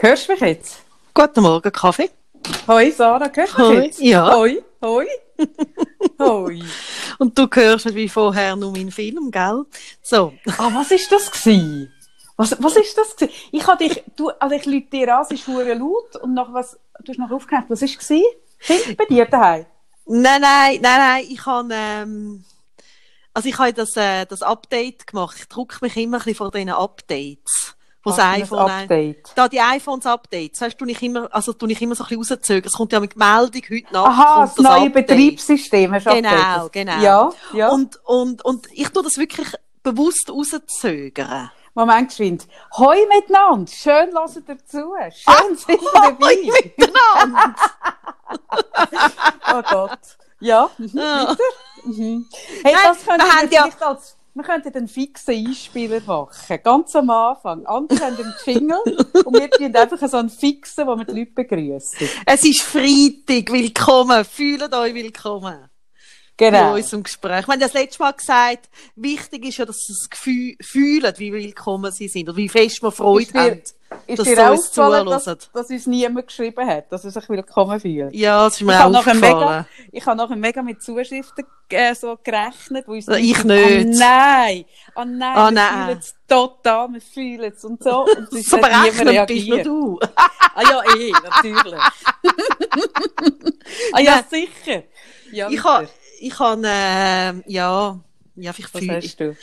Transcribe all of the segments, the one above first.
Hörst du mich jetzt? Guten Morgen, Kaffee. Hoi, Sarah, hörst du mich Hoi, jetzt? ja. Hoi, hoi. hoi. Und du hörst nicht wie vorher nur meinen Film, gell? So. Ah, was ist das gsi? Was, was ist das gsi? Ich habe dich, du, also ich lüte dir an, es ist hure laut und nach was, du hast noch aufgehört, was ist gsi? Kind bei dir daheim? Nein, nein, nein, nein, ich habe, ähm, also ich habe das, äh, das Update gemacht. Ich drucke mich immer ein bisschen vor diesen Updates. Wo das iPhone, Update? da die iPhones Updates, weißt du, ich immer, also tu ich immer so ein bisschen rauszögern. Es kommt ja mit Meldung heute Nacht. Aha, das kommt neue Update. Betriebssystem hast du Genau, updated. genau. Ja, ja. Und, und, und ich tue das wirklich bewusst rauszögern. Moment geschwind. Hoi miteinander, schön hören dazu. Schön sind ihr Hoi dabei. miteinander! Oh Gott. Ja, mhm. Ja. Mhm. Hey, Nein, das wir haben ja- vielleicht als, wir könnten einen fixen Einspieler machen. Ganz am Anfang. Andere haben einen Jingle und wir tun einfach so einen fixen, wo wir die Leute begrüßen. Es ist Freitag, willkommen, fühlt euch willkommen. Genau. unserem Gespräch. Wir haben ja das letzte Mal gesagt, wichtig ist ja, dass sie das Gefühl fühlen, wie willkommen sie sind und wie fest wir Freude Ist dir- haben, Ist dass sie uns dass, uns niemand geschrieben hat, dass er sich willkommen fühlt? Ja, das ist Ich mir nachher aufgefallen. mega, ich habe nachher mega mit Zuschriften äh, so gerechnet, wo uns Ja, Leute ich sagen, nicht. Oh nein, oh nein, Oh wir nein. fühlen es total, wir fühlen es und so. Und es So berechnend bist nur du. Ah ja, eh, natürlich. ah ja, Nein. sicher. Ja, Ich habe, ich habe, äh, ja, ja, vielleicht Was hast du?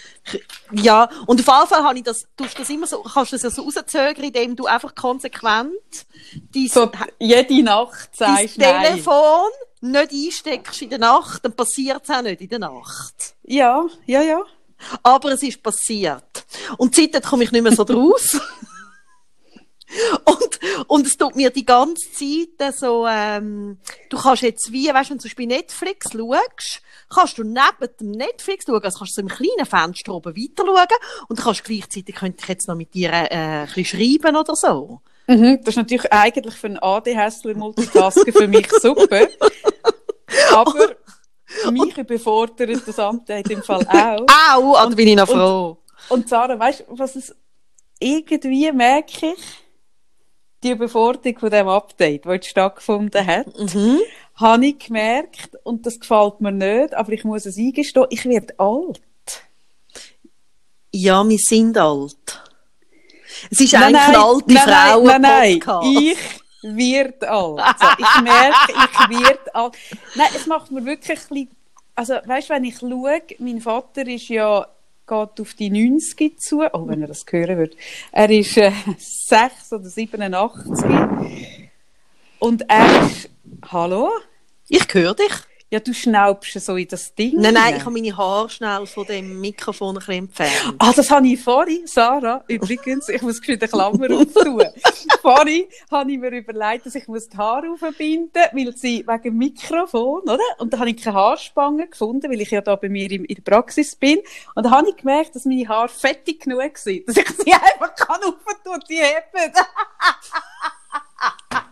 Ja, und auf jeden Fall habe ich das, du das immer so, kannst du das ja so rauszögern, indem du einfach konsequent dein, So, jede Nacht dein nein. Telefon nicht einsteckst in der Nacht, dann passiert es auch nicht in der Nacht. Ja, ja, ja. Aber es ist passiert. Und seitdem komme ich nicht mehr so draus. Und, und es tut mir die ganze Zeit so, ähm, du kannst jetzt wie, weißt du, wenn du zum Beispiel Netflix schaust, kannst du neben dem Netflix schauen, also kannst du so im kleinen Fenster oben weiter schauen und du kannst gleichzeitig, könnte ich jetzt noch mit dir, äh, ein bisschen schreiben oder so. Mhm, das ist natürlich eigentlich für einen ADHSler Multitasking für mich super. Aber mich überfordert das Update im Fall auch. Au, ah, da bin ich noch und- froh. Und Sarah, weißt du, was es irgendwie merke ich? Die Überforderung von dem Update, das jetzt stattgefunden hat, Mhm. habe ich gemerkt, und das gefällt mir nicht, aber ich muss es eingestehen, ich werde alt. Ja, wir sind alt. Es ist Nein, eigentlich ein alte nein, nein, nein, nein, ich werde alt. Also, ich merke, ich werde alt. Nein, es macht mir wirklich ein bisschen, also, weißt du, wenn ich schaue, mein Vater ist ja, geht auf die 90 zu, oh, wenn er das hören würde. Er ist, äh, 6 oder 87. Und er ist, hallo? Ich höre dich. Ja, du schnaubst so in das Ding. Nein, nein, ich habe meine Haare schnell von dem Mikrofon ein entfernt. Ah, das habe ich vorhin, Sarah, übrigens, ich muss eine Klammer auftun. vorhin habe ich mir überlegt, dass ich muss die Haare aufbinden muss, weil sie wegen dem Mikrofon, oder? Und da habe ich keine Haarspange gefunden, weil ich ja da bei mir in, in der Praxis bin. Und da habe ich gemerkt, dass meine Haare fettig genug sind, dass ich sie einfach kann auftun und die heben.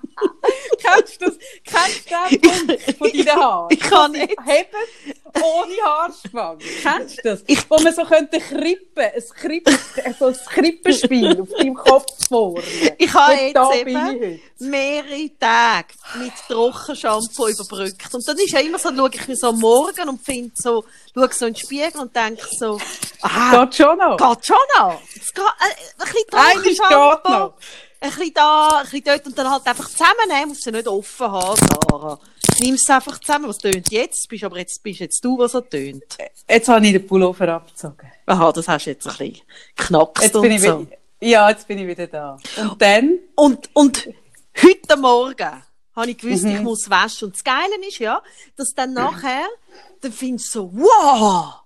kennst du das? Kennst du den Punkt von deinen Haaren? Ich kann nicht. Heben ohne Haarspange. Kennst du das? Wo man so könnte krippen, ein, Krippen, so ein Krippenspiel auf deinem Kopf vorne. Ich habe jetzt da ich eben mehrere Tage mit Trockenshampoo überbrückt. Und dann ist ja immer so, schaue ich mir so am Morgen und finde so, schaue so in den Spiegel und denke so, ah, Geht schon noch. geht schon noch. Es geht, äh, ein bisschen Trockenshampoo, noch. Ein bisschen da, ein bisschen dort und dann halt einfach zusammennehmen, musst du nicht offen haben, Sarah. Nimm es einfach zusammen, was tönt jetzt, bist aber jetzt, bist jetzt du, was so tönt. Jetzt habe ich den Pullover abgezogen. Aha, das hast du jetzt ein bisschen geknackst Jetzt und bin ich so. wieder, ja, jetzt bin ich wieder da. Und dann, Und, und heute Morgen habe ich gewusst, Mhm. ich muss waschen. Und das Geile ist ja, dass dann nachher, dann findest du so, wow!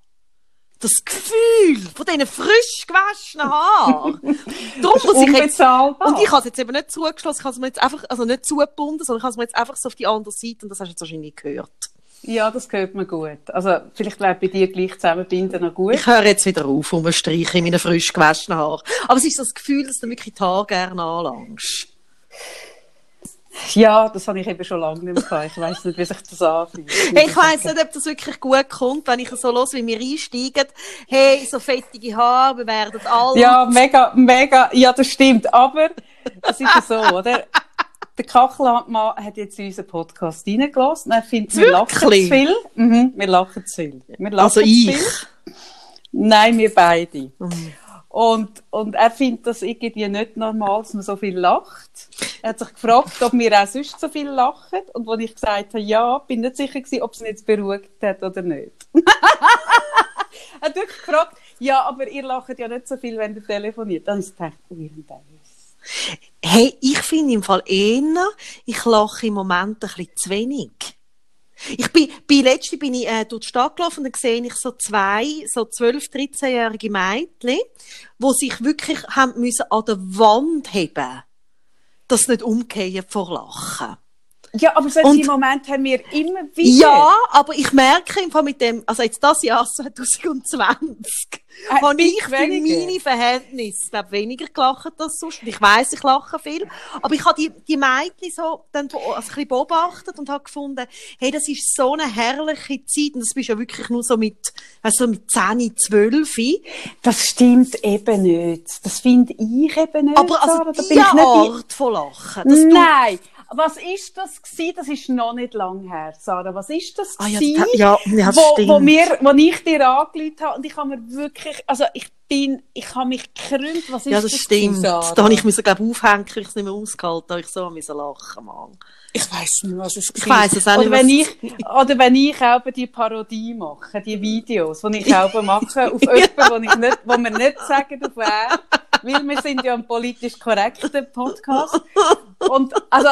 Das Gefühl von diesen frisch gewaschenen Haaren. Darum muss ich jetzt, und ich habe es jetzt eben nicht zugeschlossen, ich habe es mir jetzt einfach, also nicht zugebunden, sondern ich habe es mir jetzt einfach so auf die andere Seite, und das hast du jetzt wahrscheinlich gehört. Ja, das gehört mir gut. Also, vielleicht wäre bei dir gleich zusammenbinden noch gut. Ich höre jetzt wieder auf, um ein Streichen in meinen frisch gewaschenen Haaren. Aber es ist das Gefühl, dass du wirklich die Haare gerne anlangst. Ja, das habe ich eben schon lange nicht mehr. Ich weiss nicht, wie sich das anfühlt. Hey, ich weiss nicht, ob das wirklich gut kommt, wenn ich so los, wie wir einsteigen. Hey, so fettige Haare, wir werden alt. Ja, mega, mega. Ja, das stimmt. Aber es ist ja so, oder? Der Kachelmann hat jetzt unseren Podcast reingelassen. Er findet, wir lachen zu viel. Mhm, wir lachen zu viel. Wir lachen Also zu ich. Viel. Nein, wir beide. Mhm. Und, und er findet das irgendwie nicht normal, dass man so viel lacht. Er hat sich gefragt, ob wir auch sonst so viel lachen. Und als ich gesagt habe, ja, bin nicht sicher gewesen, ob es ihn jetzt beruhigt hat oder nicht. er hat wirklich gefragt, ja, aber ihr lacht ja nicht so viel, wenn ihr telefoniert. Dann ui, und das. Hey, ich finde im Fall eher, ich lache im Moment ein bisschen zu wenig. Ich bin, bei letzte bin ich äh, durch die Stadt gelaufen und dann sehe ich so zwei, so 12, 13-jährige Mädchen, die sich wirklich haben müssen an der Wand heben, dass sie nicht umgehen vor Lachen. Ja, aber solche Momente haben wir immer wieder. Ja, aber ich merke im Fall mit dem, also jetzt das Jahr 2020, Ein habe ich für meine Verhältnisse glaub, weniger gelacht als sonst. Ich weiss, ich lache viel. Aber ich habe die, die Mädchen so dann, also ein bisschen beobachtet und habe gefunden, hey, das ist so eine herrliche Zeit. Und das bist ja wirklich nur so mit, also mit 10, 12. Das stimmt eben nicht. Das finde ich eben nicht. Aber also da die bin ich nicht Art von Lachen, Nein. Was ist das gewesen? Das ist noch nicht lang her, Sarah. Was ist das ah, ja, gewesen? ja, ja, das wo, stimmt. wo, wir, wo ich dir angerufen habe und ich habe mir wirklich, also ich bin, ich habe mich gekrümmt. Was ist ja, das das stimmt. gewesen? Da habe ich müssen, glaube aufhängen, ich es nicht mehr ausgehalten habe. Ich so müssen lachen, Mann. Ich weiß nicht, was es Ich weiss es auch oder nicht, wenn was- ich Oder wenn ich auch die Parodie mache, die Videos, die ich auch mache, auf jemanden, wo, ich nicht, wo wir nicht sagen, auf wer, weil wir sind ja ein politisch korrekter Podcast. Und, also,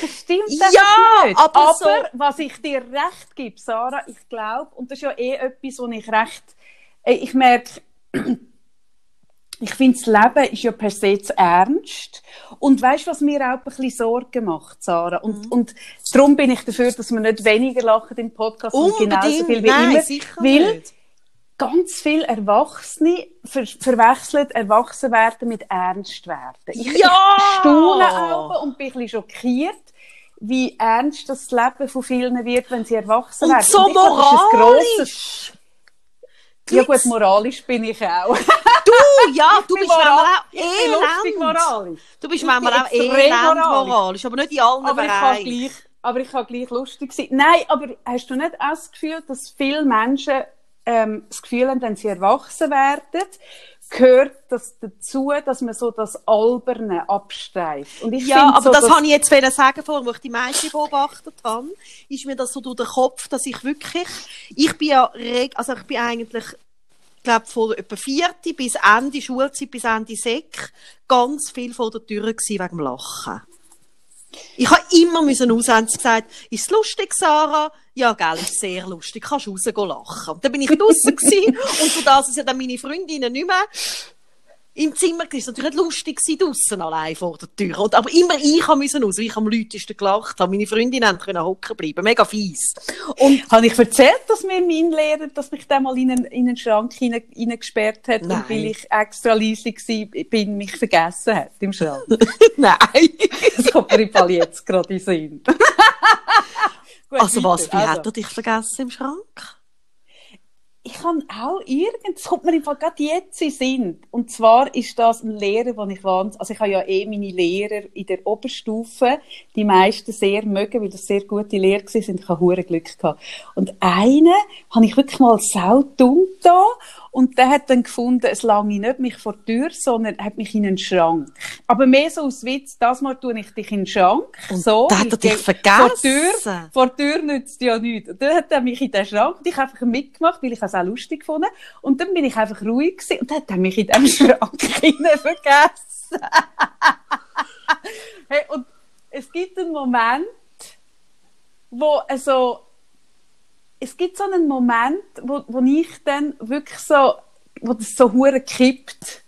das stimmt Ja, einfach nicht. aber aber so- was ich dir recht gebe, Sarah, ich glaube, und das ist ja eh etwas, wo ich recht, äh, ich merke, ich finde, das Leben ist ja per se zu ernst. Und weißt du, was mir auch ein bisschen Sorgen macht, Sarah? Und, Mhm. und darum bin ich dafür, dass wir nicht weniger lachen im Podcast und genauso Unbedingt, viel wie nein, immer. sicher weil nicht. Ganz viele Erwachsene ver verwechseln Erwachsenwerden mit Ernstwerden. Ich, Ja! ich staune auch und bin ein bisschen schockiert, wie ernst das Leben von vielen wird, wenn sie erwachsen Und werden. so ich glaube, moralisch. Ja gut, moralisch bin ich auch. Du, ja, du bist manchmal auch elend. moralisch. Du bist manchmal auch elend moralisch. moralisch, aber nicht in allen aber ich kann Bereichen. gleich, aber ich kann gleich lustig sein. Nein, aber hast du nicht auch das Gefühl, dass viele Menschen ähm, das Gefühl haben, wenn sie erwachsen werden, gehört das dazu, dass man so das Alberne abstreift. Und ich Ja, aber so, das habe ich jetzt wollen sagen vorhin, wo ich die Mädchen beobachtet habe, ist mir das so durch den Kopf, dass ich wirklich, ich bin ja, also ich bin eigentlich, ich glaube, von etwa vierte bis Ende Schulzeit, bis Ende Sek, ganz viel vor der Tür gewesen wegen dem Lachen. Ich habe immer müssen aussehen, gesagt, ist es lustig, Sarah? Ja, gell, ist sehr lustig, kannst rausgehen lachen. Und dann bin ich draussen gewesen, und für das ist ja dann meine Freundinnen nicht mehr im Zimmer war es natürlich nicht lustig draussen allein vor der Tür. Und, aber immer ich müssen raus, weil ich am lautesten gelacht habe. Meine Freundinnen können hocken bleiben. Mega fies. Und habe ich erzählt, dass mir mein Lehrer, dass mich der mal in einen, in einen Schrank hinein- hineingesperrt hat Nein. und weil ich extra leise war, bin, mich vergessen hat im Schrank. Nein. das kommt mir im Fall jetzt gerade in Sinn. Gut, Also was, wie weiter. hat er dich vergessen im Schrank? Ich habe auch irgend, das kommt mir im Fall gerade jetzt in Sinn. Und zwar ist das ein Lehrer, den ich wahnsinnig, also ich habe ja eh meine Lehrer in der Oberstufe, die meisten sehr mögen, weil das sehr gute Lehrer sind. ich habe hure Glück gehabt. Und einen habe ich wirklich mal saudumm da und der hat dann gefunden, es lange nicht mich vor die Tür, sondern hat mich in einen Schrank. Aber mehr so aus Witz, das mal tue ich dich in den Schrank. Und so, da hat er dich ich- Vor Tür, vergessen? vor Tür nützt ja nichts. Und dann hat er mich in den Schrank, und ich habe einfach mitgemacht, weil ich es auch lustig gefunden Und dann bin ich einfach ruhig gewesen, und dann hat er mich in diesem Schrank vergessen. hey, und es gibt einen Moment, wo also es gibt so einen Moment, wo, wo ich dann wirklich so, wo das so hure kippt.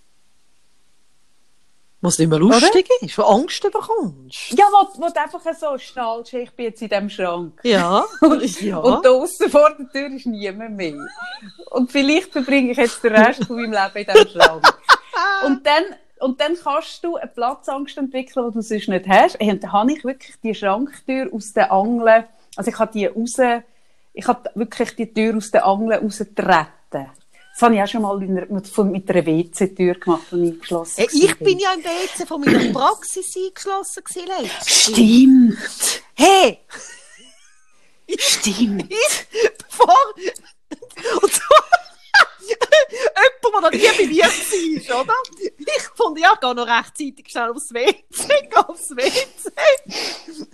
Was nicht mehr lustig ist, wo Angst bekommst. Ja, wo, wo du einfach so schnallst, ich bin jetzt in diesem Schrank. Ja. ja. Und draussen vor der Tür ist niemand mehr. Und vielleicht verbringe ich jetzt den Rest von meinem Leben in diesem Schrank. Und dann, und dann kannst du eine Platzangst entwickeln, die du sonst nicht hast. Und dann habe ich wirklich die Schranktür aus den Angeln, also ich habe die raus, ich habe wirklich die Tür aus den Angeln rausgetreten. Das habe ich auch schon mal in einer, mit, mit einer WC-Tür gemacht, die ich geschlossen Hey, ich bin ja im WC von meiner Praxis eingeschlossen gewesen. Stimmt! Hey! Stimmt! Ich, bevor... Und so... Jemand, der noch nie bei mir war, oder? Ich fand, ja, gehe noch rechtzeitig schnell aufs WC, gehe aufs WC.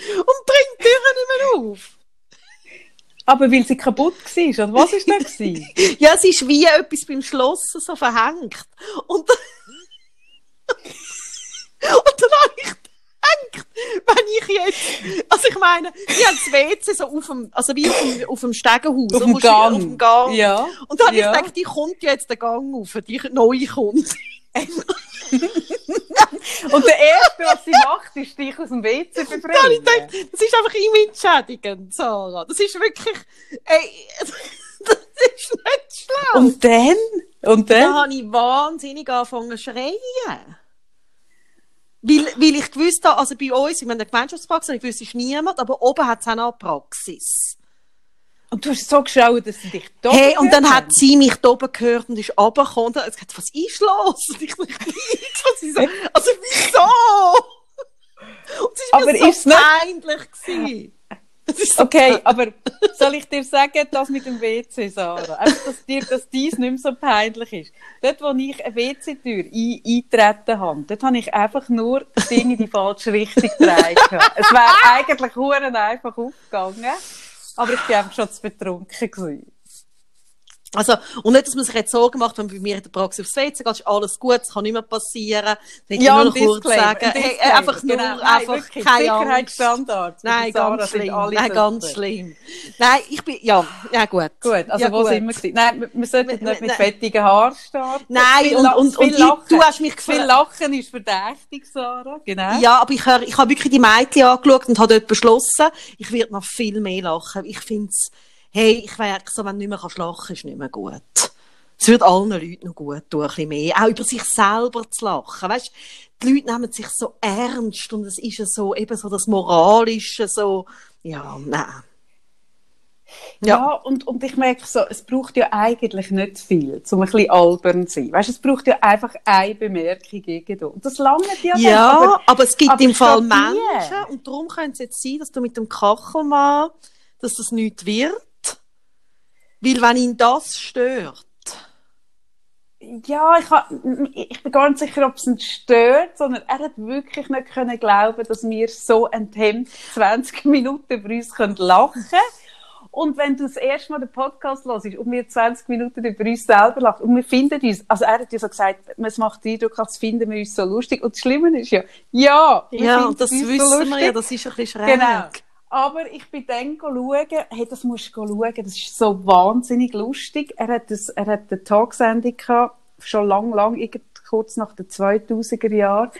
Und bring die Türen nicht mehr auf. Aber weil sie kaputt war, oder was war das? gewesen? Ja, es ist wie etwas beim Schlossen so verhängt. Und, und dann habe ich gedacht, wenn ich jetzt, also ich meine, wir haben das WC so auf dem, also wie auf dem, auf dem Stegenhaus. Auf dem Gang. Auf dem Gang. Ja. Und dann habe Ja. ich gedacht, die kommt jetzt den Gang auf, die neue kommt. Und der Erste, was sie macht, ist dich aus dem WC ich befreien. gedacht, das ist einfach image-schädigend, Sarah. Das ist wirklich, ey, das ist nicht schlau. Und dann? Und dann dann? habe ich wahnsinnig angefangen zu schreien. Weil, weil ich gewusst habe, also bei uns, in einer Gemeinschaftspraxis, ich wusste, es niemand, aber oben hat es auch noch eine Praxis. Und du hast so geschaut, dass sie dich da Hey, und dann hat sie mich da oben gehört und ist runtergekommen und hat gesagt, was ist los? Und ich so, also wieso? Und es war Aber mir so peinlich gewesen. So Okay, aber soll ich dir sagen, das mit dem WC, Sarah? Einfach, dass dir dass dies nicht mehr so peinlich ist. Dort, wo ich eine WC-Tür ein, eintreten habe, dort habe ich einfach nur das Ding in die falsche Richtung gedreht. es wäre eigentlich huren einfach aufgegangen, aber ich bin einfach schon zu betrunken gewesen. Also, und nicht, dass man sich jetzt Sorgen macht, wenn bei mir in der Praxis aufs WC geht, ist alles gut, es kann nicht mehr passieren. Will ich nur kurz sagen, ein hey, Disclaimer, einfach nur, genau. Nein, einfach wirklich, keine. Sicherheitsstandards. Nein, ganz schlimm. Nein, ganz schlimm. Nein, ich bin, ja, ja gut. Gut, also ja, wo gut. sind wir gewesen? Nein, wir- sollten nicht mit fettigen Haaren starten. Nein, Viel und, und, viel und Lachen. du hast mich Viel gefragt. Lachen ist verdächtig, Sarah. Genau. Ja, aber ich, hör- ich habe wirklich die Mädchen angeschaut und habe dort beschlossen, ich werde noch viel mehr lachen. Ich finde es, hey, ich merke so, wenn du nicht mehr kannst lachen, ist nicht mehr gut. Es wird allen Leuten noch gut tun, ein bisschen mehr. Auch über sich selber zu lachen. Weißt, die Leute nehmen sich so ernst und es ist ja so, eben so das Moralische, so, ja, nein. Ja, und, und ich merke so, es braucht ja eigentlich nicht viel, um ein bisschen albern zu sein. Weißt, es braucht ja einfach eine Bemerkung irgendwo. Und das lange ja dann, Ja, aber, es gibt aber im Fall Menschen, und darum könnte es jetzt sein, dass du mit dem Kachelmann, dass das nichts wird. Weil wenn ihn das stört, ja, ich, ha, ich bin gar nicht sicher, ob es ihn stört, sondern er hat wirklich nicht können glauben, dass wir so enthemmt 20 Minuten über uns können lachen Und wenn du das erste Mal den Podcast hörst und wir 20 Minuten über uns selber lachen und wir finden uns, also er hat ja so gesagt, es macht den Eindruck, als finden wir uns so lustig. Und das Schlimme ist ja, ja, wir ja, das uns so wissen wir lustig. ja, das ist ein bisschen schräg. Genau. Aber ich bin dann schauen, hey, das musst du schauen, das ist so wahnsinnig lustig. Er hat, das, er hat eine Talksendung gehabt, schon lang, lang, kurz nach den 2000er Jahren.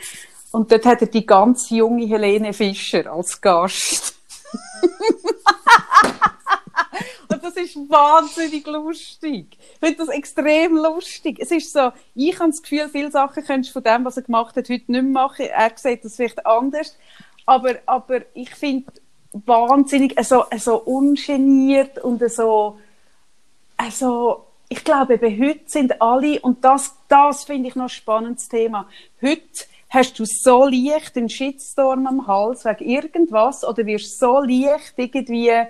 Und dort hat er die ganz junge Helene Fischer als Gast. Und das ist wahnsinnig lustig. Ich finde das extrem lustig. Es ist so, ich habe das Gefühl, viele Sachen könntest du von dem, was er gemacht hat, heute nicht mehr machen. Er sieht das vielleicht anders. Aber, aber ich finde wahnsinnig, so, so ungeniert und so, also, ich glaube, eben heute sind alle, und das, das finde ich noch ein spannendes Thema. Heute hast du so leicht einen Shitstorm am Hals wegen irgendwas oder wirst so leicht irgendwie äh,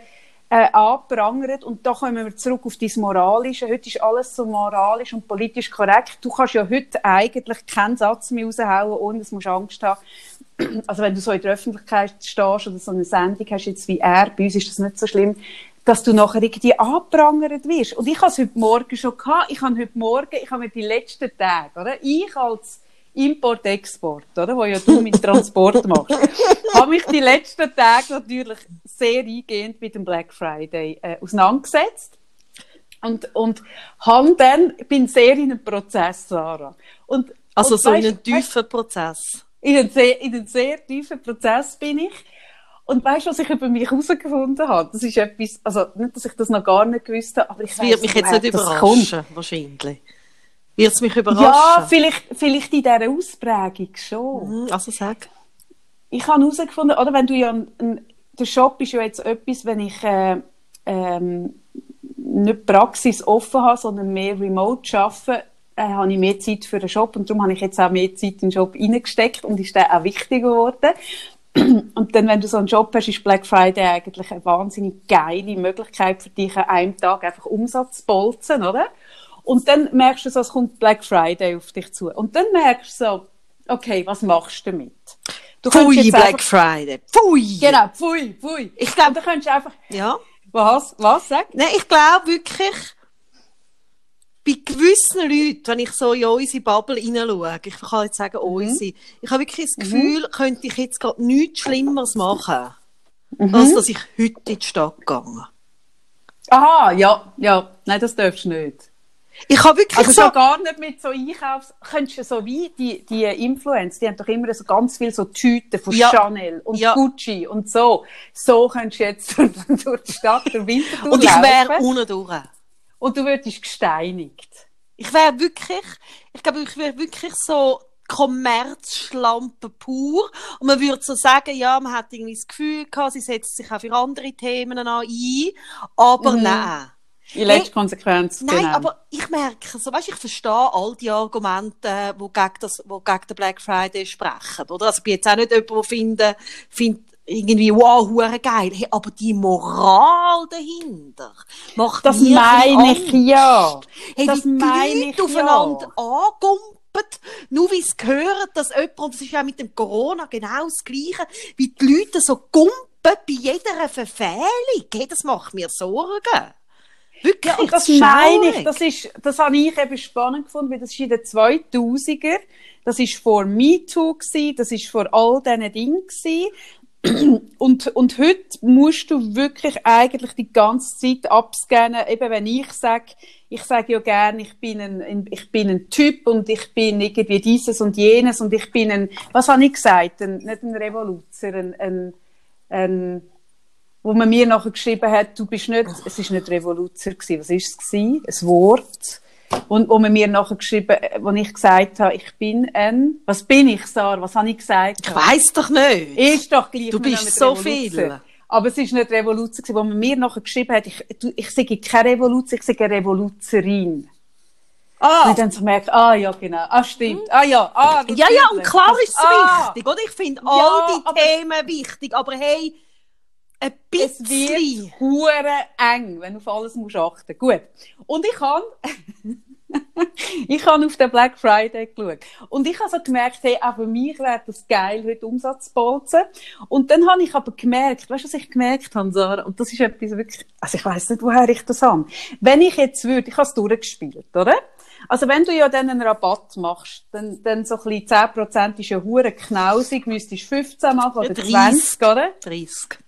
angeprangert und da kommen wir zurück auf dein Moralische. Heute ist alles so moralisch und politisch korrekt. Du kannst ja heute eigentlich keinen Satz mehr raushauen, ohne dass du Angst haben also wenn du so in der Öffentlichkeit stehst oder so eine Sendung hast, jetzt wie er, bei uns ist das nicht so schlimm, dass du nachher irgendwie angeprangert wirst. Und ich habe es heute Morgen schon gehabt. Ich habe heute Morgen, ich habe mir die letzten Tage, oder? Ich als Import-Export, oder? Wo ja du mit Transport machst, habe mich die letzten Tage natürlich sehr eingehend mit dem Black Friday äh, auseinandergesetzt. Und, und habe dann, bin sehr in einem Prozess, Sarah. Und, Also und so in weisst- einem tiefen Prozess. In einen sehr, in einen sehr tiefen Prozess bin ich. Und weißt du, was ich über mich herausgefunden habe? Das ist etwas, also nicht, dass ich das noch gar nicht gewusst habe, aber ich Das wird mich jetzt nicht überraschen, wahrscheinlich. Wird es mich Ja, überraschen? vielleicht, vielleicht in dieser Ausprägung schon. Hm, Also sag. Ich habe herausgefunden, oder wenn du ja, ein, der Shop ist ja jetzt etwas, wenn ich, äh, ähm, nicht Praxis offen habe, sondern mehr remote arbeite, äh, habe ich mehr Zeit für den Job und darum habe ich jetzt auch mehr Zeit in den Job reingesteckt und ist der auch wichtiger geworden. Und dann, wenn du so einen Job hast, ist Black Friday eigentlich eine wahnsinnig geile Möglichkeit für dich, an einem Tag einfach Umsatz zu bolzen, oder? Und dann merkst du so, es kommt Black Friday auf dich zu. Und dann merkst du so, okay, was machst du damit? Du pfui, Black einfach, Friday. Pfui! Genau, pfui, pfui. Ich glaube, da könntest du einfach... Ja. Was? Was? Sag? Nein, ich glaube wirklich, bei gewissen Leuten, wenn ich so in unsere Bubble hineinschaue, ich kann jetzt sagen, mhm. unsere, ich habe wirklich das mhm. Gefühl, mhm. könnte ich jetzt gerade nichts Schlimmeres machen, mhm. als dass ich heute in die Stadt gehe. Aha, ja, ja. Nein, das darfst du nicht. Ich habe wirklich also so... schon gar nicht mit so Einkaufs... Könntest du so wie die, die Influencer, die haben doch immer so ganz viel so Tüten von ja. Chanel und ja. Gucci und so. So könntest du jetzt durch die Stadt, durch Winterthur Und ich wäre unten durch. Und du würdest gesteinigt. Ich wäre wirklich, ich glaube, ich wäre wirklich so Kommerzschlampe pur. Und man würde so sagen, ja, man hat irgendwie das Gefühl gehabt, sie setzt sich auch für andere Themen an ein, aber mhm. nein. In letzter Konsequenz. Nein, genau. aber ich merke, so, weißt, ich verstehe all die Argumente, die gegen, das, wo gegen den Black Friday sprechen, oder? Also, ich bin jetzt auch nicht jemand, der findet, findet, irgendwie, wow, hure geil. Hey, aber die Moral dahinter macht Das meine ich ja. Hey, das wie die Leute aufeinander ja. angumpen, nur wie es gehört, dass jemand, und das ist ja mit dem Corona genau das Gleiche, wie die Leute so gumpen bei jeder Verfehlung. Hey, das macht mir Sorgen. Wirklich, ja, das meine ich. Das, ist, das habe ich eben spannend gefunden, weil das ist in den 2000er. Das ist vor MeToo gewesen, das ist vor all diesen Dingen gewesen. Und, und heute musst du wirklich eigentlich die ganze Zeit abscannen, eben wenn ich sage, ich sage ja gerne, ich bin ein, ich bin ein Typ und ich bin irgendwie dieses und jenes und ich bin ein, was habe ich gesagt, ein, nicht ein Revoluzer, ein, ein, ein wo man mir nachher geschrieben hat, du bist nicht, es ist nicht Revoluzer gewesen, was ist es gewesen? Ein Wort. Und wo man mir nachher geschrieben, äh, wo ich gesagt habe, ich bin ein, was bin ich, Sarah? Was habe ich gesagt? Ich weiss doch nicht. Ist doch gleich. Du bist so viel. Aber es ist nicht Revolution gewesen, wo man mir nachher geschrieben hat, ich, du, ich sage keine Revolution, ich sage Revoluzerin. Ah. Und dann so merkt, ah, ja, genau. Ah, stimmt. Ah, ja. Ah, ja, ja, und klar ist es ah. wichtig, oder? Ich finde all ja, die Themen wichtig, aber hey, ein bisschen. Es wird hure eng, wenn du auf alles musst achten. Gut. Und ich kann, ich habe auf den Black Friday geschaut. Und ich habe so gemerkt, hey, auch für mich wäre das geil, heute Umsatz zu bolzen. Und dann habe ich aber gemerkt, weißt du, was ich gemerkt habe, Sarah? Und das ist etwas wirklich, also ich weiss nicht, woher ich das habe. Wenn ich jetzt würde, ich habe es durchgespielt, oder? Also wenn du ja dann einen Rabatt machst, dann, dann so ein bisschen 10% ist ja hure knausig, müsstest du 15 machen oder 30, 20, oder? 30.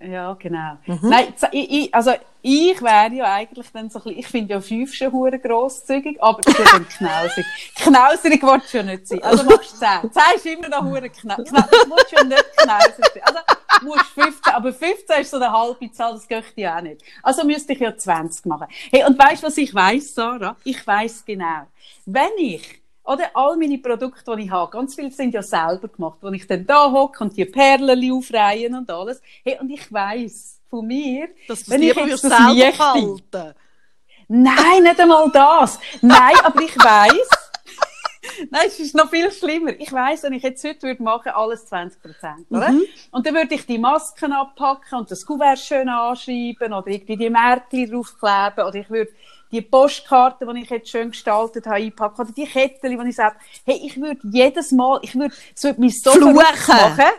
Ja, genau. Mhm. Nein, ich, ich, also ich wäre ja eigentlich dann so ein bisschen, ich finde ja fünf schon hure grosszügig, aber ist dann knausig. Knauserig willst du ja nicht sein. Also machst du zehn. Zehn ist immer noch hure knausig. Du musst ja nicht knausig sein. Also musst 15, aber 15 ist so eine halbe Zahl, das geht ja auch nicht. Also müsste ich ja 20 machen. Hey, und weißt du, was ich weiss, Sarah? Ich weiss genau. Wenn ich oder all meine Produkte, die ich habe, ganz viele sind ja selber gemacht, wo ich dann da hocke und die Perlen aufreihen und alles. Hey, und ich weiss von mir, dass wenn ich jetzt das selber halten. Nein, nicht einmal das. Nein, aber ich weiss, Nein, es ist noch viel schlimmer. Ich weiss, wenn ich jetzt heute würde machen, alles 20 Prozent, oder? Mhm. Und dann würde ich die Masken abpacken und das Kuvert schön anschreiben oder irgendwie die Märkte draufkleben oder ich würde die Postkarten, die ich jetzt schön gestaltet habe, einpacken, oder die Kettchen, die ich sage, hey, ich würde jedes Mal, ich würde, es würde mich so Fluchen. machen,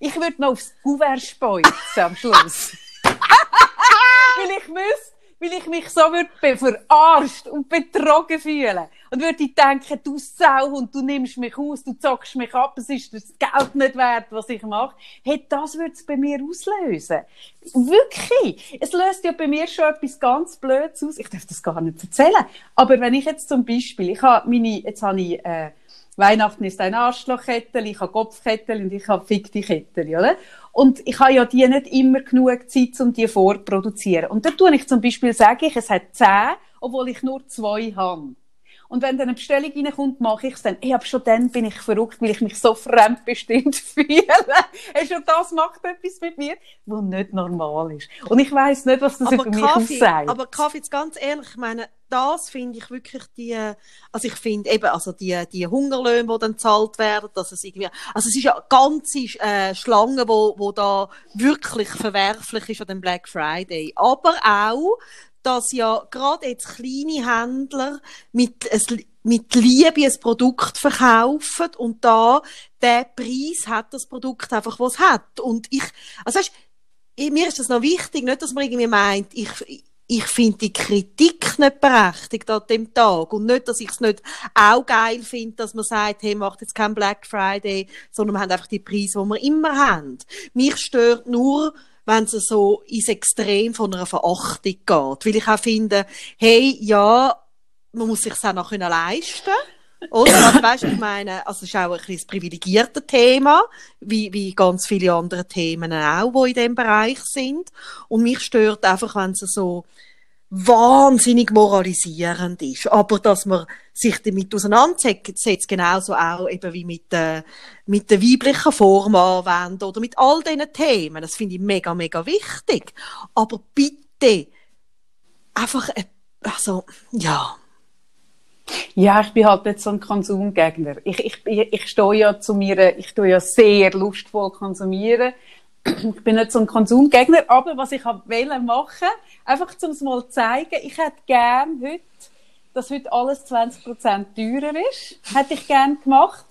ich würde noch aufs Kuvert speuzen am Schluss. weil ich wüsste, weil ich mich so würde verarscht und betrogen fühlen. Und würde denken, du Sau und du nimmst mich aus, du zockst mich ab, es ist das Geld nicht wert, was ich mache. Hey, das würde es bei mir auslösen. Wirklich. Es löst ja bei mir schon etwas ganz Blödes aus. Ich darf das gar nicht erzählen. Aber wenn ich jetzt zum Beispiel, ich habe meine, jetzt habe ich, äh, Weihnachten ist ein Arschlochkettel, ich habe Kopfkettel und ich habe fickte Kettel, oder? Und ich habe ja die nicht immer genug Zeit, um die vorzuproduzieren. Und da tue ich zum Beispiel, sage ich, es hat zehn, obwohl ich nur zwei habe. Und wenn dann eine Bestellung reinkommt, mache ich es dann. Ich aber schon dann bin ich verrückt, weil ich mich so fremdbestimmt fühle. schon das macht etwas mit mir, was nicht normal ist. Und ich weiss nicht, was das aber über mich Kaffee, aussagt. aber Kaffee, jetzt ganz ehrlich, ich meine, das finde ich wirklich die, also ich finde eben, also die, die Hungerlöhne, die dann gezahlt werden, dass es irgendwie, also es ist ja ganze äh, Schlange, wo, wo da wirklich verwerflich ist an dem Black Friday. Aber auch, dass ja gerade jetzt kleine Händler mit, mit Liebe ein Produkt verkaufen und da der Preis hat das Produkt einfach, was es hat. Und ich, also weißt, mir ist das noch wichtig, nicht, dass man irgendwie meint, ich, ich finde die Kritik nicht berechtigt an dem Tag. Und nicht, dass ich es nicht auch geil finde, dass man sagt, hey, macht jetzt kein Black Friday, sondern wir haben einfach die Preise, die wir immer haben. Mich stört nur, wenn es so ins Extrem von einer Verachtung geht. Weil ich auch finde, hey, ja, man muss sich auch noch können leisten oder? Also, weißt, ich meine, also es ist auch ein bisschen privilegiertes Thema, wie, wie ganz viele andere Themen auch, die in dem Bereich sind. Und mich stört einfach, wenn es so wahnsinnig moralisierend ist. Aber dass man sich damit auseinandersetzt, genauso auch eben wie mit, äh, mit der weiblichen Form anwenden oder mit all diesen Themen. Das finde ich mega, mega wichtig. Aber bitte, einfach, äh, also, ja. Ja, ich bin halt nicht so ein Konsumgegner. Ich, ich, ich, stehe ja zu mir, ich tue ja sehr lustvoll konsumieren. Ich bin nicht so ein Konsumgegner, aber was ich wollte machen, einfach um es mal zeigen, ich hätte gern heute, dass heute alles 20% teurer ist, hätte ich gern gemacht.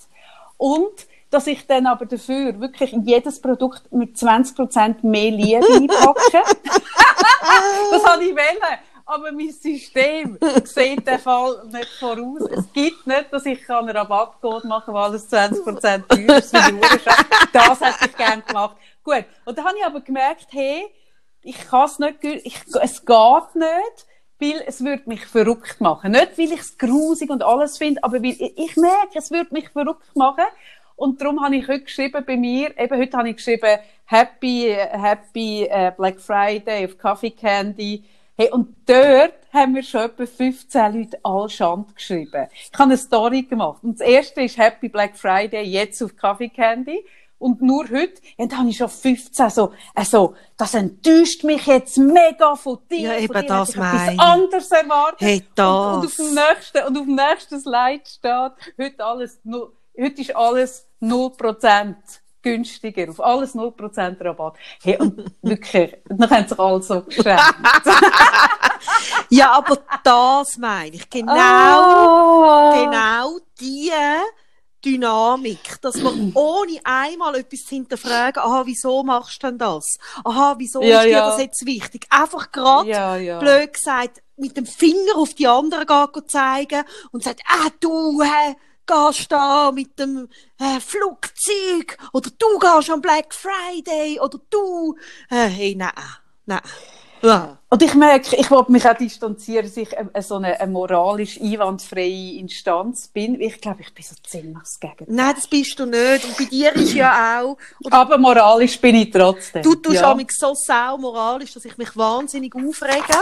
Und, dass ich dann aber dafür wirklich jedes Produkt mit 20% mehr Liebe einpacke. das habe ich wollen aber mein System sieht den Fall nicht voraus. Es gibt nicht, dass ich einen Rabattcode machen kann, weil alles 20% teurer ist Das hätte ich gerne gemacht. Gut. Und dann habe ich aber gemerkt, hey, ich kann es nicht, ich, es geht nicht, weil es würde mich verrückt machen. Nicht, weil ich es grusig und alles finde, aber weil ich, ich merke, es würde mich verrückt machen. Und darum habe ich heute geschrieben bei mir, eben heute habe ich geschrieben, Happy, Happy uh, Black Friday auf Coffee Candy Hey, und dort haben wir schon etwa 15 Leute all Schand geschrieben. Ich habe eine Story gemacht. Und das erste ist Happy Black Friday, jetzt auf Coffee Candy. Und nur heute, ja, da habe ich schon 15 so, also, das enttäuscht mich jetzt mega von dir. Ja, eben von dir das meine ich. anders erwartet. Hey, das. Und, und, auf dem nächsten, und auf dem nächsten Slide steht, heute alles, heute ist alles 0% günstiger, auf alles 0% Rabatt. Hey, und wirklich, dann haben sich alle so geschämt. ja, aber das meine ich. Genau, oh. genau die Dynamik, dass man ohne einmal etwas zu hinterfragen, aha, wieso machst du denn das? Aha, wieso Ja, ist dir ja. das jetzt wichtig? Einfach gerade, Ja, ja. blöd gesagt, mit dem Finger auf die anderen gehen zeigen und sagt, ah, du, äh, gehst da mit dem äh, Flugzeug oder du gehst am Black Friday oder du, äh, hey, nein, nein. Ja. Und ich merke, ich wollte mich auch distanzieren, dass ich eine, so eine, eine moralisch einwandfreie Instanz bin. Ich glaube, ich bin so ziemlich das Gegenteil. Nein, das bist du nicht. Und bei dir ist ja auch, Aber moralisch bin ich trotzdem. du tust ja. ja. so sau moralisch, dass ich mich wahnsinnig aufrege.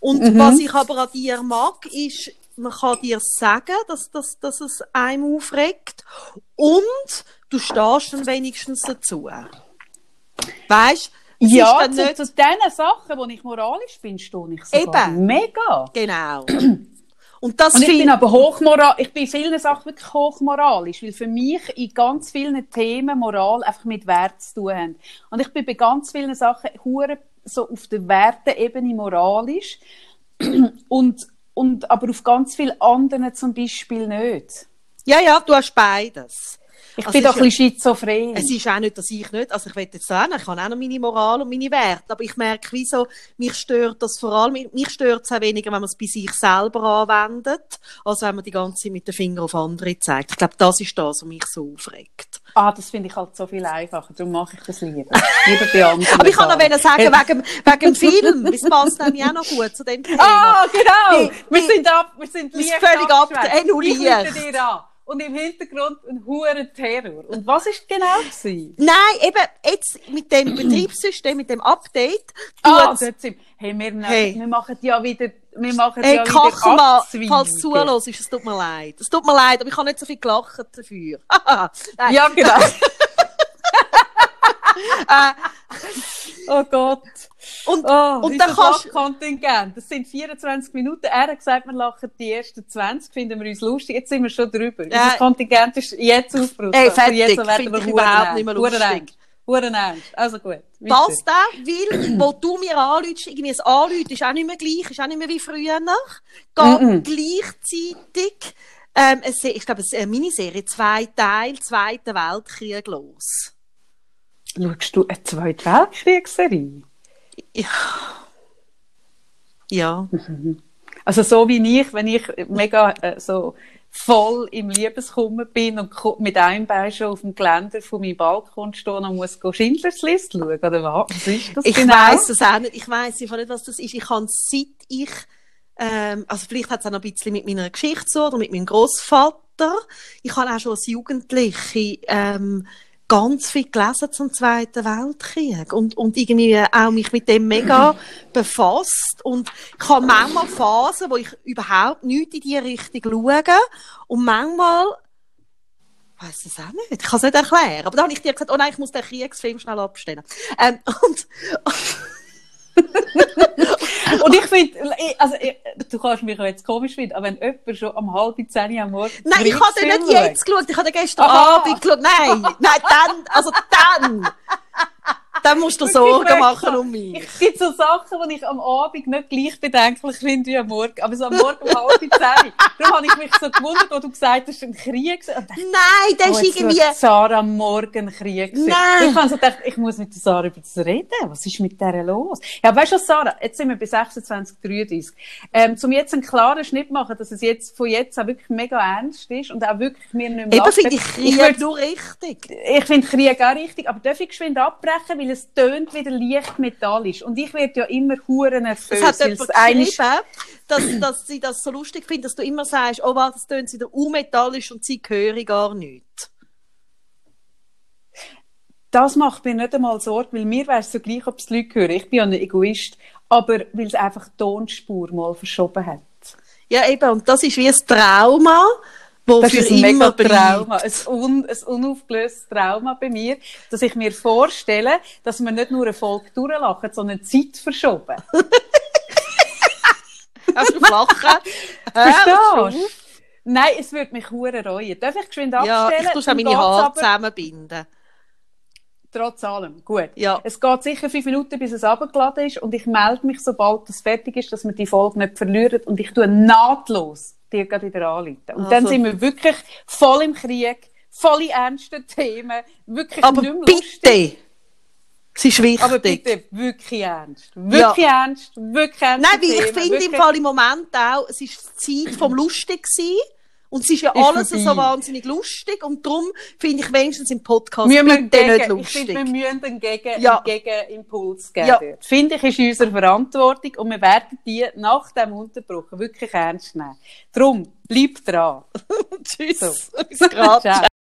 Und Mhm. was ich aber an dir mag, ist, man kann dir sagen, dass, dass, dass es einem aufregt. Und du stehst dann wenigstens dazu. Weißt es Ja, zu, nicht, zu den Sachen, wo ich moralisch bin, stehe ich sogar Eben. mega. genau. Und das Und ich bin finde aber hochmoral, ich bin in vielen Sachen wirklich hochmoralisch, weil für mich in ganz vielen Themen Moral einfach mit Wert zu tun haben. Und ich bin bei ganz vielen Sachen hure so auf der Werteebene moralisch und, und aber auf ganz vielen anderen zum Beispiel nicht. ja, ja, du hast beides. Ich Also bin doch ein bisschen schizophren. Es ist auch nicht, dass ich nicht, also ich will jetzt sagen, ich habe auch noch meine Moral und meine Werte, aber ich merke, wieso, mich stört das vor allem, mich stört es auch weniger, wenn man es bei sich selber anwendet, als wenn man die ganze Zeit mit dem Finger auf andere zeigt. Ich glaube, das ist das, was mich so aufregt. Ah, das finde ich halt so viel einfacher, darum mache ich das lieber. lieber bei anderen Aber ich kann noch sagen, wegen, wegen dem Film, das passt nämlich auch noch gut zu dem Thema. Ah, genau! Wie- wir sind ab, wir sind völlig ab- nur Ich dir an. Und im Hintergrund ein hoher Terror. Und was ist genau gewesen? Nein, eben, jetzt mit dem Betriebssystem, mit dem Update, Ah, dort sind. Hey, wir, Hey. wir machen ja wieder wir machen Hey, ja wieder Kachma, Abzweigungen. falls du zuhörst, es tut mir leid. Es tut mir leid, aber ich habe nicht so viel gelacht dafür. Ja, genau. Äh, oh Gott. Und, Oh, und dann kannst. Kontingent. Das sind 24 Minuten. Er hat gesagt, wir lachen die ersten 20, finden wir uns lustig. Jetzt sind wir schon drüber. Ja. Unser Kontingent ist jetzt aufgebraucht. Ey, Also fertig. jetzt werden wir ich überhaupt nicht mehr lustig. Huren ernst. Also gut. Das da, weil, wo du mir anrufst, irgendwie ein Anrufen ist auch nicht mehr gleich, ist auch nicht mehr wie früher. Geht Mhm. gleichzeitig, ähm, ich glaube, eine Miniserie, zwei Teile, Zweiter Weltkrieg los. Schaust du eine Zweite Weltkriegsserie? Ja. Also so wie ich, wenn ich mega äh, so voll im Liebeskummer bin und mit einem Bein schon auf dem Geländer von meinem Balkon stehen und muss Schindlers List schauen, oder was? Was ist das Ich genau? weiss es auch nicht. Ich weiss einfach nicht, was das ist. Ich habe seit ich, ähm, also vielleicht hat es auch noch ein bisschen mit meiner Geschichte zu oder mit meinem Großvater. Ich habe auch schon als Jugendliche ähm, ganz viel gelesen zum Zweiten Weltkrieg und, und irgendwie auch mich mit dem mega befasst. Und ich habe manchmal Phasen, wo ich überhaupt nichts in diese Richtung schaue und manchmal ich weiss es auch nicht. Ich kann es nicht erklären. Aber dann habe ich dir gesagt, oh nein, ich muss den Kriegsfilm schnell abstellen. Ähm, und, Und ich finde, also, ich- du kannst mich jetzt komisch finden, aber wenn jemand schon um halb zehn am Morgen nein, ich habe den nicht jetzt geschaut, ich habe den gestern Aha. Abend geschaut. Nein, nein, dann, also dann, dann musst du Sorgen machen um mich. Es gibt so Sachen, die ich am Abend nicht gleich bedenklich finde wie am Morgen. Aber so am Morgen um halb zehn. Darum habe ich mich so gewundert, wo du gesagt hast, ein Krieg. Dachte, Nein, der oh, ist irgendwie, Sarah am Morgen Krieg. Nein. Ich habe so gedacht, ich muss mit der Sarah über das reden. Was ist mit der los? Ja, weißt du Sarah? Jetzt sind wir bei 26, 33. Ähm, zum jetzt einen klaren Schnitt machen, dass es jetzt, von jetzt auch wirklich mega ernst ist und auch wirklich mir nicht mehr eben finde ich ich Krieg würd- nur richtig. ich finde Krieg auch richtig, aber darf ich geschwind abbrechen, weil es tönt wieder leicht metallisch. Und ich werde ja immer Huren nervös. Es hat weil jemand geschrieben, dass, dass sie das so lustig findet, dass du immer sagst, oh was, das tönt wieder unmetallisch und sie höre gar nichts. Das macht mir nicht einmal Sorge, weil mir wäre es so gleich, ob es die Leute hören. Ich bin ja ein Egoist. Aber weil es einfach die Tonspur mal verschoben hat. Ja, eben, und das ist wie ein Trauma, wo Das für ist ein immer mega. Trauma. Ein, un, ein unaufgelöstes Trauma bei mir, dass ich mir vorstelle, dass wir nicht nur eine Folge durchlachen, sondern Zeit verschoben. Hast du flachen? Verstehst du? Nein, es würde mich hure reuen. Darf ich geschwind Ja, abstellen? ich tue schon Dann meine Haare aber- zusammenbinden. Trotz allem. Gut. Ja. Es geht sicher fünf Minuten, bis es abgeladen ist und ich melde mich, sobald es fertig ist, dass wir die Folge nicht verlieren und ich tue nahtlos dir gerade wieder anrufen. Und dann Also- sind wir wirklich voll im Krieg, voll in ernsten Themen, wirklich Aber nicht mehr lustig. bitte! Es ist wichtig. Aber bitte, wirklich ernst. Wirklich ernst, wirklich ernst. Nein, weil ich finde im Fall im Moment auch, es ist die Zeit vom Lustig gewesen. Und es ist ja Ist alles vorbei. so wahnsinnig lustig. Und darum finde ich wenigstens im Podcast wir müssen bitte nicht gegen, ich finde, lustig. wir müssen einen, Gegen, Ja. einen Gegenimpuls geben. Ja. Finde ich, ist unsere Verantwortung und wir werden die nach dem Unterbruch wirklich ernst nehmen. Darum, bleib dran. Tschüss. So.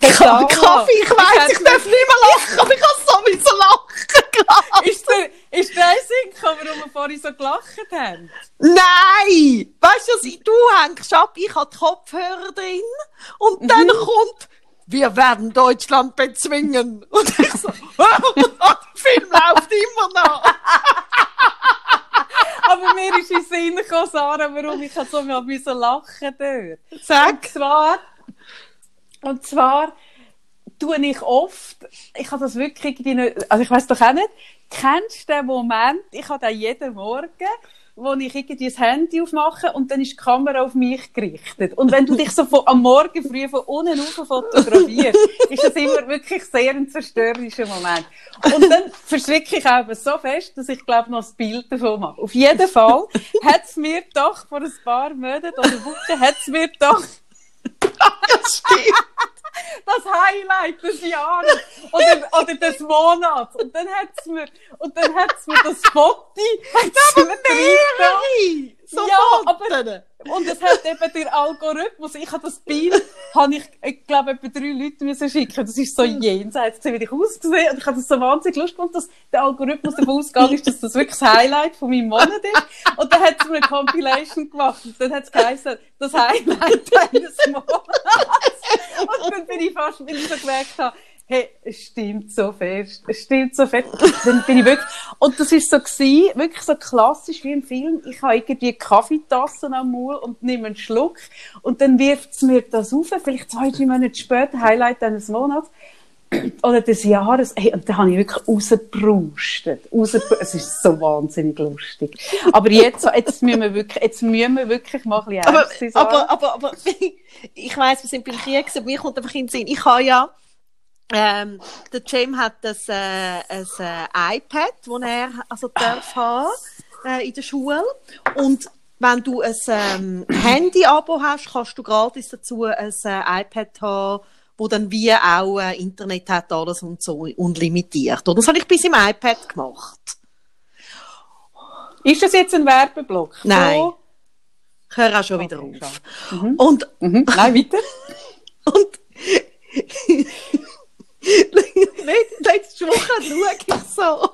Kaffee, Sarah, Kaffee, ich ich darf nicht mehr lachen, aber ich kann sowieso lachen, klar. Ist der, ist der Sinn warum wir vorhin so gelacht haben? Nein! Weißt du, ich, du hängst ab, ich habe die Kopfhörer drin und dann kommt, wir werden Deutschland bezwingen. Und ich so, der Film läuft immer noch. Aber mir ist in den Sinn gekommen, Sarah, warum ich so lachen. Und Sag. zwar, und zwar tue ich oft, ich habe das wirklich nicht, also ich weiß doch auch nicht, kennst du den Moment, ich habe den jeden Morgen, wo ich irgendwie das Handy aufmache und dann ist die Kamera auf mich gerichtet. Und wenn du dich so von, am Morgen früh von unten auf fotografierst, ist das immer wirklich sehr ein zerstörerischer Moment. Und dann verschrecke ich auch so fest, dass ich glaube noch das Bild davon mache. Auf jeden Fall hat es mir doch vor ein paar Monaten oder Wochen hat es mir doch Das stimmt. das Highlight des Jahres oder, oder des Monats. Und dann hat's mir, und dann hat's mir das Foto, hat's mir Mehrere! So Ja, aber- Fotos. Und es hat eben der Algorithmus, ich habe das Bild, habe ich, ich glaube, etwa drei Leute müssen schicken. Das ist so jenseits, wie ich ausgesehen Und ich habe das so wahnsinnig lustig gefunden, dass der Algorithmus davon ausgegangen ist, dass das wirklich das Highlight von meinem Monat ist. Und dann hat es eine Compilation gemacht. Und dann hat es geheißen, das Highlight eines Monats. Und dann bin ich fast, weil ich so gemerkt habe, hey, es stimmt so fest, es stimmt so fest. Dann bin ich wirklich, und das ist so gewesen, wirklich so klassisch wie im Film. Ich habe irgendwie Kaffeetassen am Maul und nehme einen Schluck und dann wirft es mir das auf, vielleicht zwei, drei Monate später, Highlight eines Monats oder des Jahres, hey, und da habe ich wirklich rausgebrustet. Rausgebrustet. Es ist so wahnsinnig lustig. Aber jetzt, jetzt müssen wir wirklich, jetzt müssen wir wirklich mal ein bisschen Aber, aber, aber, aber, ich weiss, wir sind beim Krieg, aber mir kommt einfach in den Sinn, ich habe ja, ähm, der Jim hat das, äh, ein äh, iPad, das er also darf haben, äh, in der Schule. Und wenn du ein ähm, Handy-Abo hast, kannst du gratis dazu ein äh, iPad haben, wo dann wie auch äh, Internet hat, alles und so unlimitiert. Und das habe ich bis im iPad gemacht. Ist das jetzt ein Werbeblock? Nein. So? Ich höre auch schon wieder Okay, auf. Mhm. Und, Mhm. Nein, weiter. und letzte Woche schaue ich so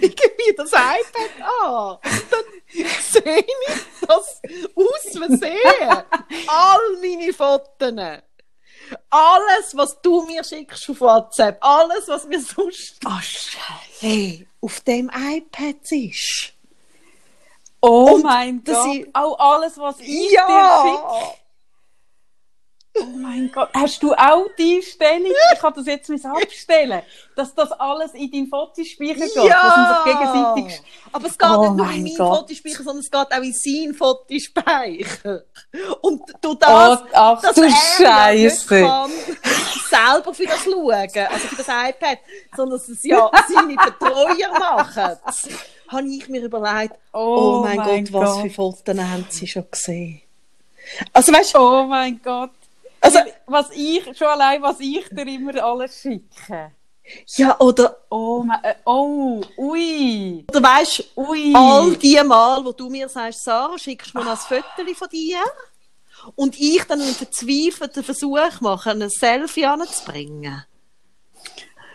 irgendwie das iPad an. Und dann sehe ich das aus Versehen. All meine Fotos. Alles, was du mir schickst auf WhatsApp, alles, was mir sonst Oh, hey, auf dem iPad ist. Oh Und mein Gott. ist- Auch alles, was ich dir schicke. Oh mein Gott. Hast du auch die Stellung? Ich habe das jetzt müssen abstellen, dass das alles in deinen Fotospeicher geht, dass man sich gegenseitig Aber es geht Oh nicht nur mein in meinen Gott. Fotospeicher, sondern es geht auch in seinen Fotospeicher. Und du das, Oh, ach dass du ja nicht kann selber für das schauen, also für das iPad, sondern dass es ja seine Betreuer machen, habe ich mir überlegt, oh, mein, Gott, was für Fotos haben sie schon gesehen. Also weißt Oh mein Gott. Also, Was ich, schon allein, was ich dir immer alles schicke. ja, oder, Oh mein, äh, oh, ui, oder weißt du, ui. all die Mal, wo du mir sagst, Sarah, schickst du mir noch ein Foto von dir? Und ich dann einen verzweifelten Versuch mache, ein Selfie anzubringen.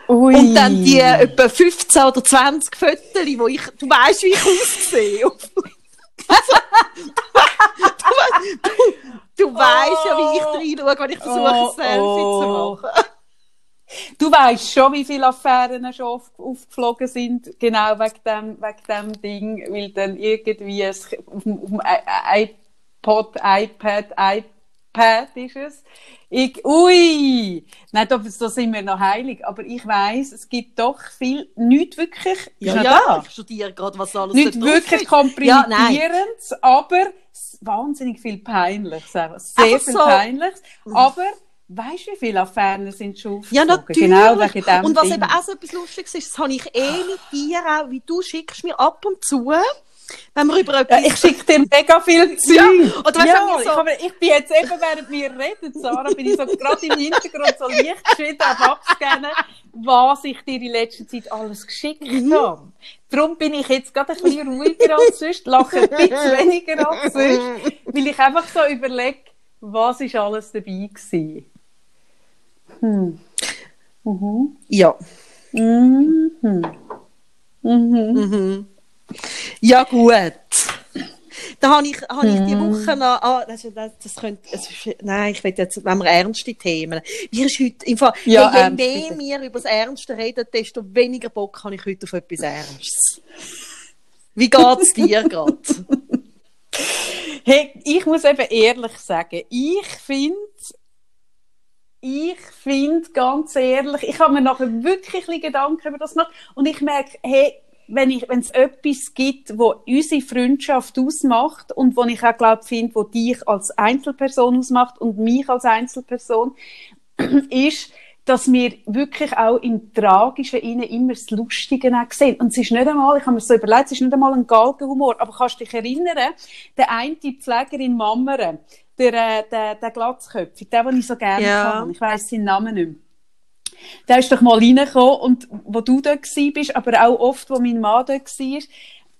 ui. Und dann die etwa 15 oder 20 Fotos, wo ich, du weißt, wie ich aussehe. du, du, du weißt ja, wie ich reinschaue, wenn ich versuche, Oh, ein Selfie oh. zu machen. Du weißt schon, wie viele Affären schon auf, aufgeflogen sind, genau wegen dem, wegen dem Ding, weil dann irgendwie es, auf, dem, auf dem iPod, iPad, iPad ist es. Ich, ui! Nein, da, da sind wir noch heilig, aber ich weiss, es gibt doch viel, nicht wirklich, Ja, ja, da. ich studiere gerade, was alles nicht wirklich ist. Ja, komprimierend, aber wahnsinnig viel Peinliches. Sehr Einfach viel so. Peinliches. Aber weißt du, wie viele Affären sind schon Ja, aufgezogen? natürlich. Genau wegen dem und was Ding. eben auch so etwas Lustiges ist, das habe ich eh mit dir auch, wie du schickst mir ab und zu, wenn wir über Ja, etwas... ich schicke dir mega viel Zeug. Ja, oder weißt ja, so- ich, aber ich bin jetzt eben, während wir reden, Sarah, bin ich so gerade im Hintergrund so leicht geschwind am Abscannen, was ich dir in letzter Zeit alles geschickt Mhm. habe. Darum bin ich jetzt gerade ein bisschen ruhiger als sonst, lache ein bisschen weniger als sonst, weil ich einfach so überlege, was ist alles dabei gewesen. Hm. Mhm. Ja. Mhm. Mhm. Mhm. Ja, gut. Da habe ich, habe ich die Mhm. Woche noch, ah, das, das, das könnte, es ist, nein, ich will jetzt, wenn wir ernste Themen, mir ist heute, im Fall, Ja, hey, je mehr bitte. wir über das Ernste reden, desto weniger Bock habe ich heute auf etwas Ernstes. Wie geht's dir gerade? Hey, ich muss eben ehrlich sagen, ich finde, ich finde ganz ehrlich, ich habe mir nachher wirklich Gedanken über das gemacht und ich merke, hey, wenn ich, wenn es etwas gibt, wo unsere Freundschaft ausmacht und wo ich auch glaube finde, wo dich als Einzelperson ausmacht und mich als Einzelperson, ist, dass wir wirklich auch im Tragischen innen immer das Lustige auch sehen. Und es ist nicht einmal, ich habe mir so überlegt, es ist nicht einmal ein Galgenhumor, aber kannst du dich erinnern, der eine Pfleger in Mammeren, der, äh, der, der Glatzköpfig, der, den ich so gerne Ja. habe, ich weiss seinen Namen nicht mehr. Der ist doch mal reingekommen und wo du gsi bist, aber auch oft, wo mein Mann dort war,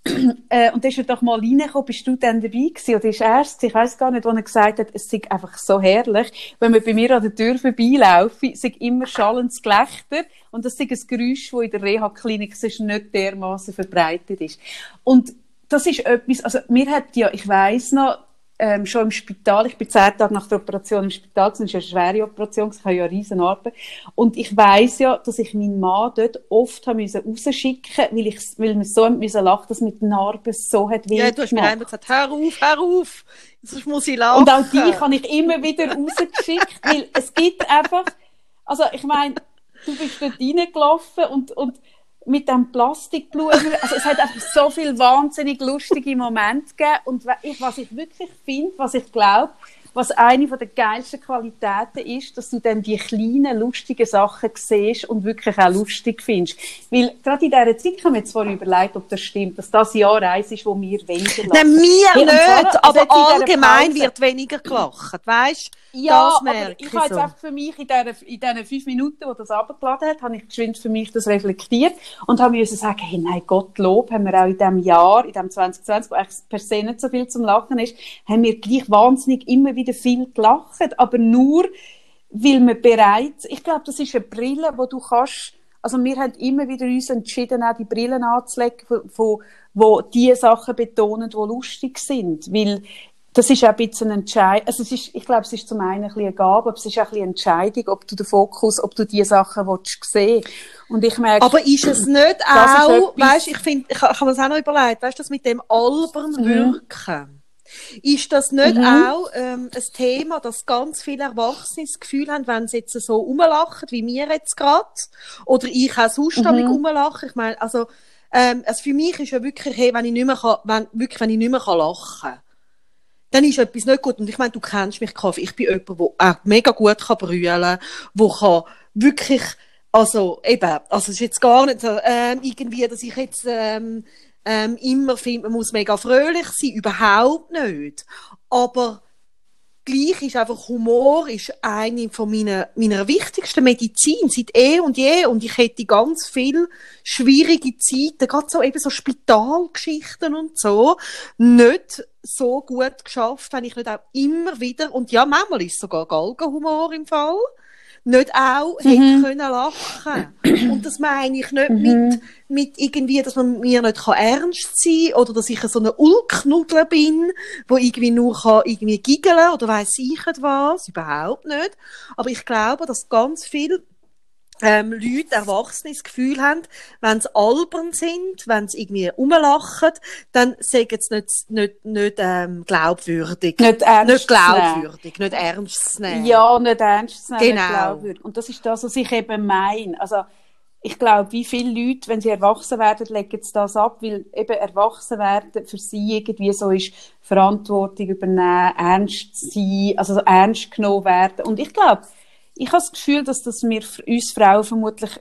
äh, und da ist er doch mal reingekommen, bist du dann dabei gewesen? Oder ist erst, ich weiß gar nicht, wo er gesagt hat, es sei einfach so herrlich, wenn man bei mir an der Tür vorbeilaufe, sei immer schallendes Gelächter und das sei ein Geräusch, das in der Reha-Klinik nicht dermaßen verbreitet ist. Und das ist etwas, also mir hat ja, ich weiß noch, ähm, schon im Spital, ich bin zehn Tage nach der Operation im Spital, das ist eine schwere Operation, ich habe ja eine riesen Arbeit. Und ich weiß ja, dass ich meinen Mann dort oft haben müssen rausschicken, weil ich, weil wir so müssen lachen, dass mit den Narben so hat weh Ja, du hast mir einmal gesagt, hör auf, hör auf, sonst muss ich lachen. Und auch die habe ich immer wieder rausgeschickt, weil es gibt einfach, also ich meine, du bist dort reingelaufen und, und mit dem Plastikblumen. Also es hat einfach so viel wahnsinnig lustige Momente gegeben. Und was ich wirklich finde, was ich glaube, was eine der geilsten Qualitäten ist, dass du dann die kleinen, lustigen Sachen siehst und wirklich auch lustig findest. Weil gerade in dieser Zeit haben wir vorhin überlegt, ob das stimmt, dass das Jahr eins ist, wo wir weniger lachen. Nein, wir nicht, aber allgemein wird weniger gelacht, weißt ja, das merke ich, ich habe jetzt so. einfach für mich in diesen, in diesen fünf Minuten, wo das abgeladen hat, habe ich geschwind für mich das reflektiert und habe mir sagen, hey, nein, Gottlob, haben wir auch in diesem Jahr, in diesem 2020, wo eigentlich per se nicht so viel zum Lachen ist, haben wir gleich wahnsinnig immer wieder viel gelacht, aber nur, weil wir bereits, ich glaube, das ist eine Brille, wo du kannst, also wir haben immer wieder uns entschieden, auch die Brillen anzulegen, wo, wo die Sachen betonen, die lustig sind, weil das ist auch ein bisschen ein Entscheid. Also es ist, ich glaube, es ist zum einen ein bisschen eine Gabe, aber es ist auch ein bisschen Entscheidung, ob du den Fokus, ob du die Sachen willst sehen. Und ich merke, aber ist es nicht auch, weißt, ich finde, ich, ich habe mir das auch noch überlegt, weißt, das mit dem albern mhm. Ist das nicht mhm. auch ähm, ein Thema, dass ganz viele Erwachsene das Gefühl haben, wenn sie jetzt so rumlachen, wie wir jetzt gerade, oder ich auch sonst mhm. rumlache, ich meine, also, ähm, also für mich ist ja wirklich, hey, wenn ich nicht mehr kann, wenn, wirklich, wenn ich nicht mehr kann lachen kann, dann ist etwas nicht gut. Und ich meine, du kennst mich, Kaffee. Ich bin jemand, der auch mega gut kann brüllen kann, der kann wirklich, also eben, also es ist jetzt gar nicht ähm, irgendwie, dass ich jetzt ähm, ähm, immer finde, man muss mega fröhlich sein, überhaupt nicht. Aber gleich ist einfach Humor ist eine von meiner, meiner wichtigsten Medizin seit eh und je und ich hätte ganz viel schwierige Zeiten, gerade so eben so Spitalgeschichten und so, nicht so gut geschafft, wenn ich nicht auch immer wieder, und ja, manchmal ist sogar Galgenhumor im Fall, nicht auch mhm. hätte können lachen Und das meine ich nicht mhm. mit, mit irgendwie, dass man mir nicht kann ernst sein oder dass ich so eine Ulknudel bin, wo irgendwie nur kann irgendwie giggeln oder weiss ich was, überhaupt nicht. Aber ich glaube, dass ganz viel ähm, Leute, Erwachsene, das Gefühl haben, wenn sie albern sind, wenn sie irgendwie rumlachen, dann sagen sie nicht, nicht, nicht ähm, glaubwürdig. Nicht ernst Nicht glaubwürdig, nicht ernst zu nehmen. Ja, nicht ernst zu nehmen, genau. nicht glaubwürdig. Und das ist das, was ich eben meine. Also, ich glaube, wie viele Leute, wenn sie erwachsen werden, legen sie das ab, weil eben erwachsen werden für sie irgendwie so ist, Verantwortung übernehmen, ernst sein, also ernst genommen werden. Und ich glaube, ich habe das Gefühl, dass das mir uns Frauen vermutlich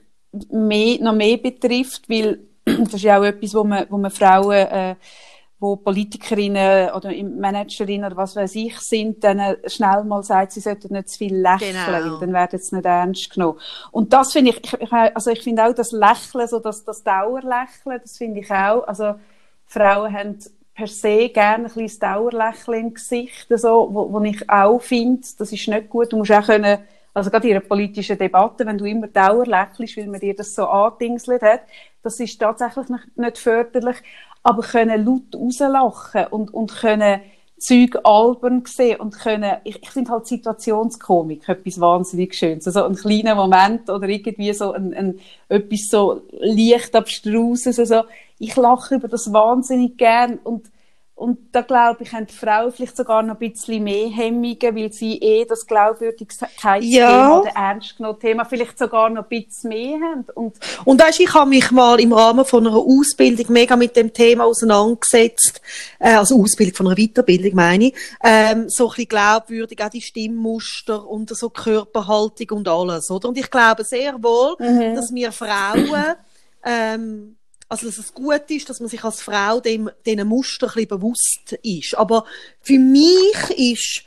mehr, noch mehr betrifft, weil das ist ja auch etwas, wo man, wo man Frauen, äh, wo Politikerinnen oder Managerinnen oder was weiß ich sind, dann schnell mal sagt, sie sollten nicht zu viel lächeln, genau. dann werden sie nicht ernst genommen. Und das finde ich, ich, also ich finde auch das Lächeln, so das, das Dauerlächeln, das finde ich auch, also Frauen haben per se gerne ein kleines Dauerlächeln im Gesicht, so, wo, wo ich auch finde, das ist nicht gut, du musst auch können also gerade in einer politischen Debatte, wenn du immer Dauer lächelst, weil man dir das so andingselt hat, das ist tatsächlich nicht förderlich. Aber können laut rauslachen und, und können Zeug albern sehen und können, ich, ich finde halt Situationskomik etwas wahnsinnig Schönes. Also ein kleiner Moment oder irgendwie so ein, ein etwas so leicht abstruses. Also ich lache über das wahnsinnig gern und und da glaube ich, haben die Frauen vielleicht sogar noch ein bisschen mehr Hemmungen, weil sie eh das Glaubwürdigkeitsthema ja. oder ernst genommen Thema vielleicht sogar noch ein bisschen mehr haben. Und, und weißt, ich habe mich mal im Rahmen von einer Ausbildung mega mit dem Thema auseinandergesetzt, äh, also Ausbildung von einer Weiterbildung meine ich, ähm, so ein bisschen glaubwürdig, auch die Stimmmuster und so Körperhaltung und alles, oder? Und ich glaube sehr wohl, mhm. dass wir Frauen ähm, also, dass es gut ist, dass man sich als Frau dem, diesen Muster ein bisschen bewusst ist. Aber für mich ist,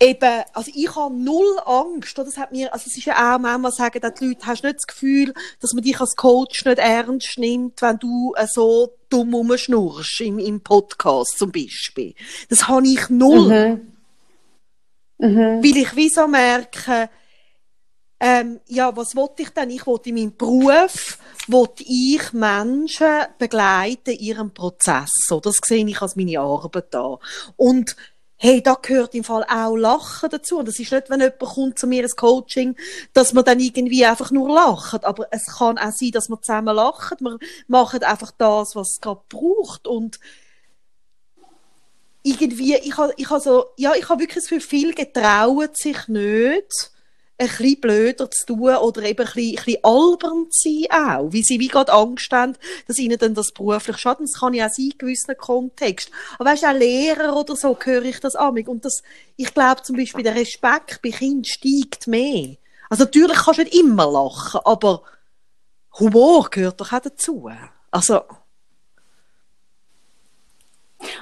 eben, also ich habe null Angst, das hat mir, also es ist ja auch manchmal sagen, dass die Leute, hast nicht das Gefühl, dass man dich als Coach nicht ernst nimmt, wenn du äh, so dumm rumschnurrst im, im Podcast zum Beispiel. Das habe ich null. Mhm. Mhm. Weil ich wie so merke, ähm, ja, was wollte ich denn? Ich wollte in meinem Beruf, wollte ich Menschen begleiten in ihrem Prozess. So, das sehe ich als meine Arbeit da. Und hey, da gehört im Fall auch Lachen dazu. Und das ist nicht, wenn jemand kommt zu mir ins Coaching, dass man dann irgendwie einfach nur lacht. Aber es kann auch sein, dass wir zusammen lachen. Wir machen einfach das, was es gerade braucht. Und irgendwie, ich habe, ich habe so, ja, ich habe wirklich Gefühl, viel getrauen sich nicht ein bisschen blöder zu tun oder eben ein bisschen, ein bisschen albern zu sein auch, weil sie wie gerade Angst haben, dass ihnen dann das beruflich schadet. Das kann ja auch sein in gewissen Kontext. Aber weißt du, auch Lehrer oder so höre ich das an. Und das, ich glaube zum Beispiel, der Respekt bei Kindern steigt mehr. Also natürlich kannst du nicht immer lachen, aber Humor gehört doch auch dazu. Also,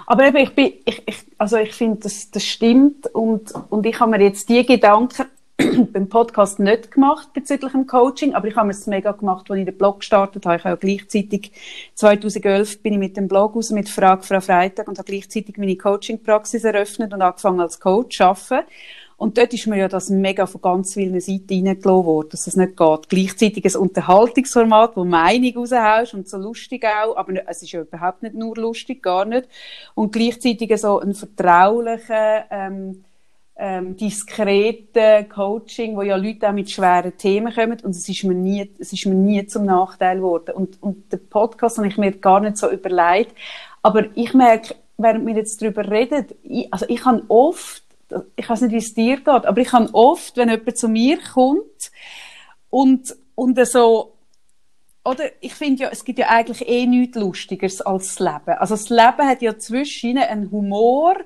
aber eben, ich bin, ich, ich, also ich finde, das, das stimmt und, und ich habe mir jetzt die Gedanken beim Podcast nicht gemacht bezüglich dem Coaching, aber ich habe es mega gemacht, als ich den Blog gestartet habe. Ich habe gleichzeitig 2011 bin ich mit dem Blog raus mit Frage Frau Freitag und habe gleichzeitig meine Coaching-Praxis eröffnet und angefangen als Coach zu arbeiten. Und dort ist mir ja das mega von ganz vielen Seiten reingelassen worden, dass das nicht geht. Gleichzeitig ein Unterhaltungsformat, wo Meinung raushaust und so lustig auch, aber es ist ja überhaupt nicht nur lustig, gar nicht. Und gleichzeitig so ein vertraulicher, ähm, ähm, diskrete Coaching, wo ja Leute auch mit schweren Themen kommen und es ist mir nie, es ist mir nie zum Nachteil geworden. Und, und der Podcast habe ich mir gar nicht so überlegt. Aber ich merke, während wir jetzt darüber reden, ich, also ich habe oft, ich weiß nicht, wie es dir geht, aber ich habe oft, wenn jemand zu mir kommt und, und so, oder ich finde ja, es gibt ja eigentlich eh nichts Lustigeres als das Leben. Also das Leben hat ja zwischen einen Humor,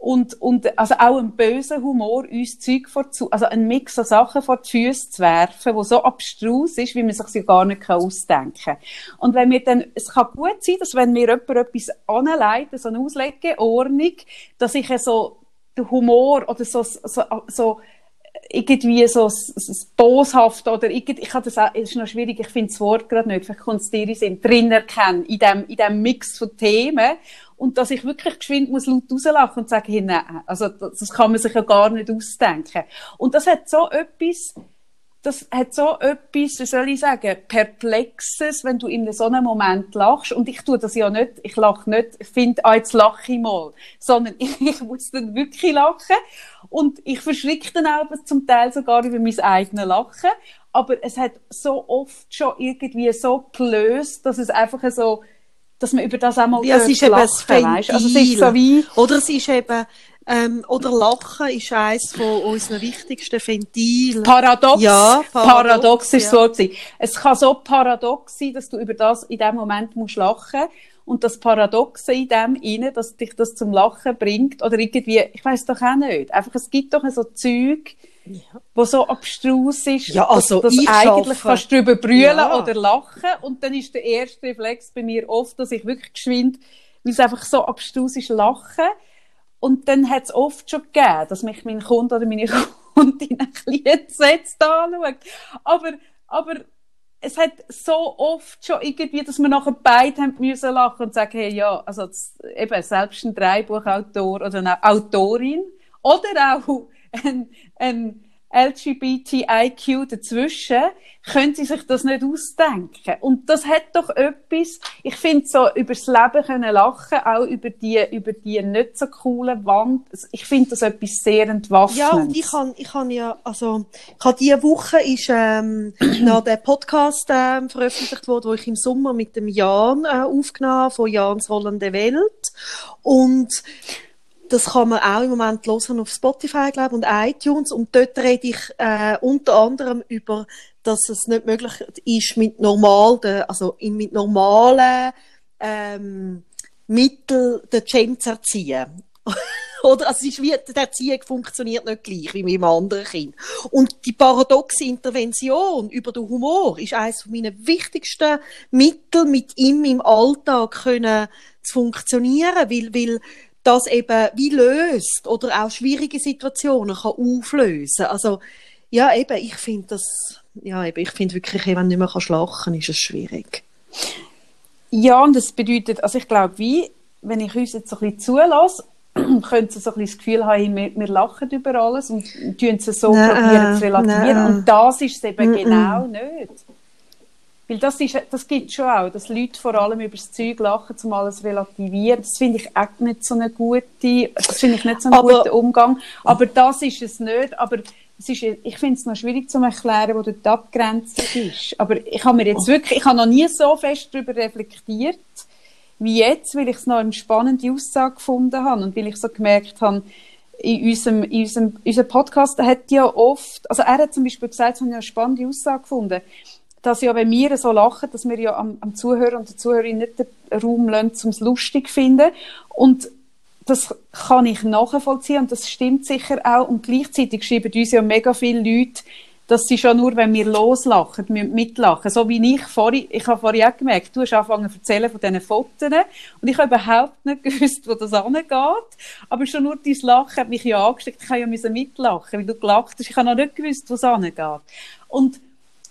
und, und also auch ein böser Humor, uns Zeug vor also ein Mix an Sachen vor die Füße zu werfen, wo so abstrus ist, wie man sich sie gar nicht ausdenken kann. Und wenn wir dann, es kann gut sein, dass wenn mir jemand etwas anleiten, so eine Auslegeordnung, dass ich so den Humor oder so, so, so irgendwie so, boshaft oder irgendwie, ich kann das auch, ist noch schwierig, ich finde das Wort gerade nicht, vielleicht kommt es dir in drin erkennen, in dem, in dem Mix von Themen und dass ich wirklich geschwind muss laut rauslachen und sagen, hey, nein, also das, das kann man sich ja gar nicht ausdenken. Und das hat so etwas, das hat so etwas, wie soll ich sagen, Perplexes, wenn du in so einem Moment lachst. Und ich tue das ja nicht, ich lache nicht, ich finde, ah, jetzt lache ich mal. Sondern ich, muss dann wirklich lachen. Und ich verschricke dann auch zum Teil sogar über mein eigenes Lachen. Aber es hat so oft schon irgendwie so gelöst, dass es einfach so, dass man über das auch mal ja, es ist eben das weißt? Also es ist so wie... Oder es ist eben, ähm, oder Lachen ist eines von unseren wichtigsten Ventilen. Paradox. Ja, paradox, paradox ist ja. so Es kann so paradox sein, dass du über das in dem Moment musst lachen und das Paradoxe in dem inne, dass dich das zum Lachen bringt oder irgendwie, ich weiß doch auch nicht. Einfach, es gibt doch so Zeug, ja. wo so abstrus ist, ja, also dass, dass eigentlich schaffe. kannst du drüber brüllen ja. oder lachen und dann ist der erste Reflex bei mir oft, dass ich wirklich geschwind, weil es einfach so abstrus ist, lachen und dann hat es oft schon gegeben, dass mich mein Kunde oder meine Kundin ein bisschen entsetzt anschaut. Aber, aber es hat so oft schon irgendwie, dass wir nachher beide haben müssen lachen und sagen, hey, ja, also das, eben selbst ein Dreibuchautor oder eine Autorin oder auch ein, ein LGBTIQ dazwischen, können sie sich das nicht ausdenken. Und das hat doch etwas, ich finde so, übers Leben können lachen, auch über die, über die nicht so coolen Wand. Ich finde das etwas sehr entwaffnendes. Ja, und ich kann, ich kann ja, also, ich habe diese Woche ist, ähm, noch der Podcast, ähm, veröffentlicht worden, wo ich im Sommer mit dem Jan, äh, aufgenommen habe, von Jans Rollende Welt. Und, das kann man auch im Moment hören auf Spotify, glaube und iTunes. Und dort rede ich äh, unter anderem über, dass es nicht möglich ist, mit normalen, also mit normalen ähm, Mitteln den Gen zu erziehen. Oder? Also es ist wie, die Erziehung funktioniert nicht gleich wie mit einem anderen Kind. Und die paradoxe Intervention über den Humor ist eines meiner wichtigsten Mittel, mit ihm im Alltag können zu funktionieren, weil, weil das eben wie löst oder auch schwierige Situationen kann auflösen. Also ja, eben, ich finde das, ja, eben, ich finde wirklich, wenn du nicht mehr kannst lachen, ist es schwierig. Ja, und das bedeutet, also ich glaube, wie, wenn ich uns jetzt so ein bisschen zulasse, könnte sie so ein bisschen das Gefühl haben, wir, wir lachen über alles und tun es so Nein, probieren zu relativieren. nein. Und das ist es eben Mm-mm. genau nicht. Weil das, ist, das gibt schon auch, dass Leute vor allem über das Zeug lachen, um alles zu relativieren. Das finde ich auch nicht so eine gute, das finde ich nicht so einen Aber- guten Umgang. Aber das ist es nicht. Aber es ist, ich finde es noch schwierig zu erklären, wo dort die Abgrenzung ist. Aber ich habe mir jetzt wirklich, ich habe noch nie so fest darüber reflektiert, wie jetzt, weil ich es noch eine spannende Aussage gefunden habe und weil ich so gemerkt habe, in unserem, in unserem, unser Podcast hat ja oft, also er hat zum Beispiel gesagt, es habe ich eine spannende Aussage gefunden, dass ja, wenn wir so lachen, dass wir ja am, am Zuhörer und der Zuhörerin nicht den Raum lassen, um es lustig zu finden. Und das kann ich nachvollziehen und das stimmt sicher auch. Und gleichzeitig schreiben uns ja mega viele Leute, dass sie schon nur, wenn wir loslachen, mitlachen. So wie ich vorhin, ich habe vorhin auch gemerkt, du hast angefangen zu erzählen von diesen Fotos und ich habe überhaupt nicht gewusst, wo das angeht. Aber schon nur dein Lachen hat mich ja angesteckt. Ich habe ja mitlachen, weil du gelacht hast. Ich habe noch nicht gewusst, wo es angeht. Und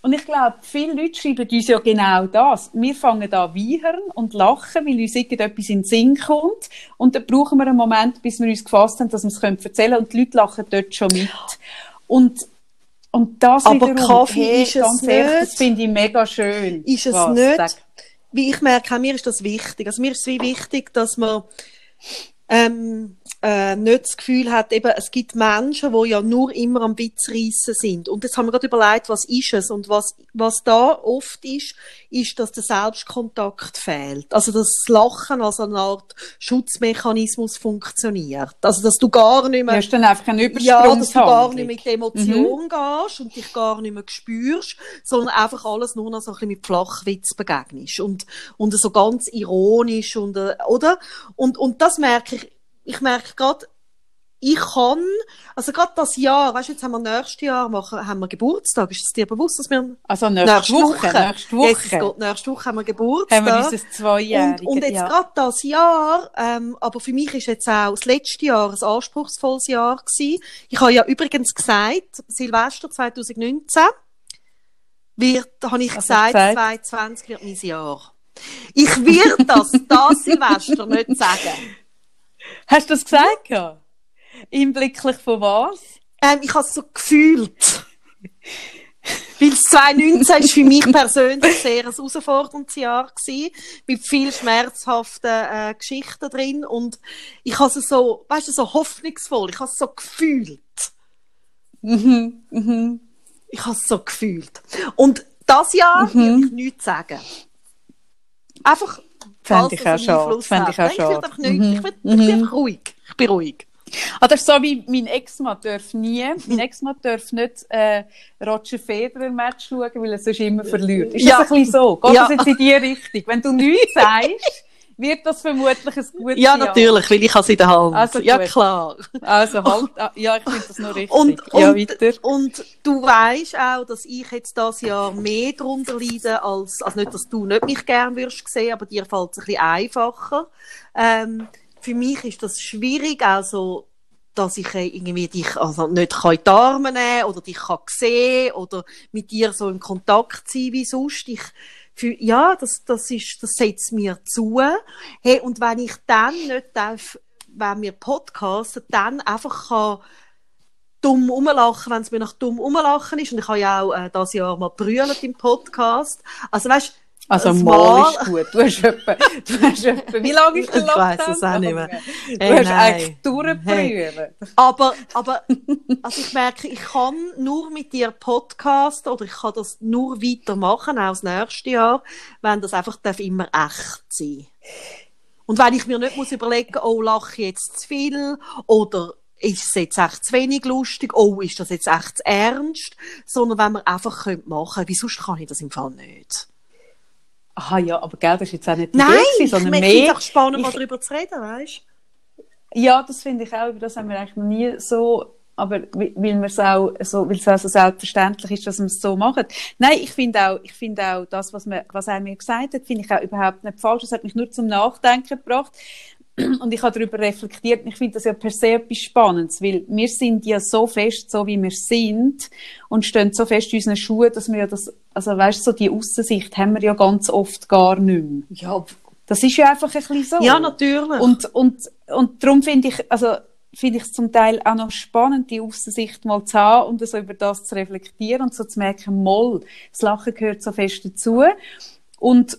und ich glaube, viele Leute schreiben uns ja genau das. Wir fangen an wiehern und lachen, weil uns irgendetwas in den Sinn kommt. Und dann brauchen wir einen Moment, bis wir uns gefasst haben, dass wir es erzählen können. Und die Leute lachen dort schon mit. Und, und das Aber wiederum, Kaffee ist es ganz ehrlich, nicht. das finde ich mega schön. ist es Was? nicht, Sag. wie ich merke, mir ist das wichtig. Also mir ist es wie wichtig, dass man ähm, äh, nicht das Gefühl hat, eben, es gibt Menschen, die ja nur immer am Witz reissen sind. Und jetzt haben wir gerade überlegt, was ist es? Und was, was da oft ist, ist, dass der Selbstkontakt fehlt. Also, dass das Lachen als eine Art Schutzmechanismus funktioniert. Also, dass du gar nicht Du mehr hast dann einfach eine ja, dass du gar nicht Übersprungshandlung. mit der Emotion gehst und dich gar nicht mehr spürst, sondern einfach alles nur noch so ein bisschen mit Flachwitz begegnest und, und so ganz ironisch und, äh, oder? Und, und das merke ich, ich merke gerade, ich kann, also gerade das Jahr, weißt du, jetzt haben wir nächstes Jahr, machen, haben wir Geburtstag, ist es dir bewusst, dass wir Also nächste, Woche, nächste Jetzt, es Woche geht, nächste Woche haben wir Geburtstag. haben wir unser Zweijähriges. Und, und jetzt ja. gerade das Jahr, ähm, aber für mich ist jetzt auch das letzte Jahr ein anspruchsvolles Jahr gewesen. Ich habe ja übrigens gesagt, Silvester 2019 wird, habe ich Was gesagt, gesagt? 2020 wird mein Jahr. Ich werde das, das Silvester nicht sagen. Hast du das gesagt? Ja. Hinblicklich von was? Ähm, ich habe es so gefühlt. Weil 2019 ist für mich persönlich sehr ein herausforderndes Jahr gewesen, mit viel schmerzhaften äh, Geschichten drin und ich habe es so, weißt du, so hoffnungsvoll, ich habe es so gefühlt. Mhm, mhm. Ich habe es so gefühlt. Und das Jahr Mhm. will ich nichts sagen. Einfach, Fände ich auch. Einfluss Fände ich auch einfach nichts. Mhm. Ich, will, ich bin Mhm. einfach ruhig. Ich bin ruhig. Ah, das ist so wie mein Ex-Mann darf nie, mein Ex-Mann darf nicht äh, Roger Federer Match schauen, weil er sonst immer verliert. Ist Ja. das ein bisschen so? Geht Ja. das jetzt in die Richtung? Wenn du nichts sagst, wird das vermutlich ein gutes Ja, natürlich, weil ich habe es in der Hand. Also ja, gut. klar. Also halt, ja, ich finde das noch richtig. Und, ja, und, weiter. und du weißt auch, dass ich jetzt das Jahr mehr darunter leide, als, also nicht, dass du nicht mich gern würdest sehen, aber dir fällt es ein bisschen einfacher. Ähm, für mich ist das schwierig, also, dass ich äh, irgendwie dich also nicht kann in die Arme nehmen oder dich kann sehen oder mit dir so in Kontakt sein wie sonst. Ich, für, ja, das, das ist, das setzt mir zu. Hey, und wenn ich dann nicht darf, wenn wir podcasten, dann einfach kann dumm rumlachen, wenn es mir nach dumm rumlachen ist. Und ich habe ja auch äh, das Jahr mal brüllt im Podcast. Also weißt Also mal ist gut. Du hast etwa, du hast etwa, wie lange ist der Ich Lockdown? weiss es auch nicht mehr. Du Hey, hast nein. eigentlich durchbrüllen. Aber, aber, also ich merke, ich kann nur mit dir Podcast oder ich kann das nur weitermachen, auch das nächste Jahr, wenn das einfach darf immer echt sein. Und wenn ich mir nicht muss überlegen, oh, lache ich jetzt zu viel oder ist es jetzt echt zu wenig lustig, oh, ist das jetzt echt zu ernst, sondern wenn man einfach könnte machen, wie sonst kann ich das im Fall nicht. Aha, ja, aber gell, das ist jetzt auch nicht die Nein, Idee ich sondern es mehr. auch spannend, mal ich- darüber zu reden, weißt Ja, das finde ich auch, über das haben wir eigentlich noch nie so, aber weil es auch so, weil es auch so selbstverständlich ist, dass wir es so machen. Nein, ich finde auch, ich finde auch das, was, man, was er mir gesagt hat, finde ich auch überhaupt nicht falsch. Das hat mich nur zum Nachdenken gebracht. und ich habe darüber reflektiert, und ich finde das ja per se etwas Spannendes, weil wir sind ja so fest, so wie wir sind, und stehen so fest in unseren Schuhen, dass wir ja das, also weißt du, so die Aussicht haben wir ja ganz oft gar nicht mehr. Ja, Das ist ja einfach ein bisschen so. ja natürlich. Und, und, und darum finde ich, also, finde ich es zum Teil auch noch spannend, die Aussicht mal zu haben und so über das zu reflektieren und so zu merken, moll, das Lachen gehört so fest dazu. Und,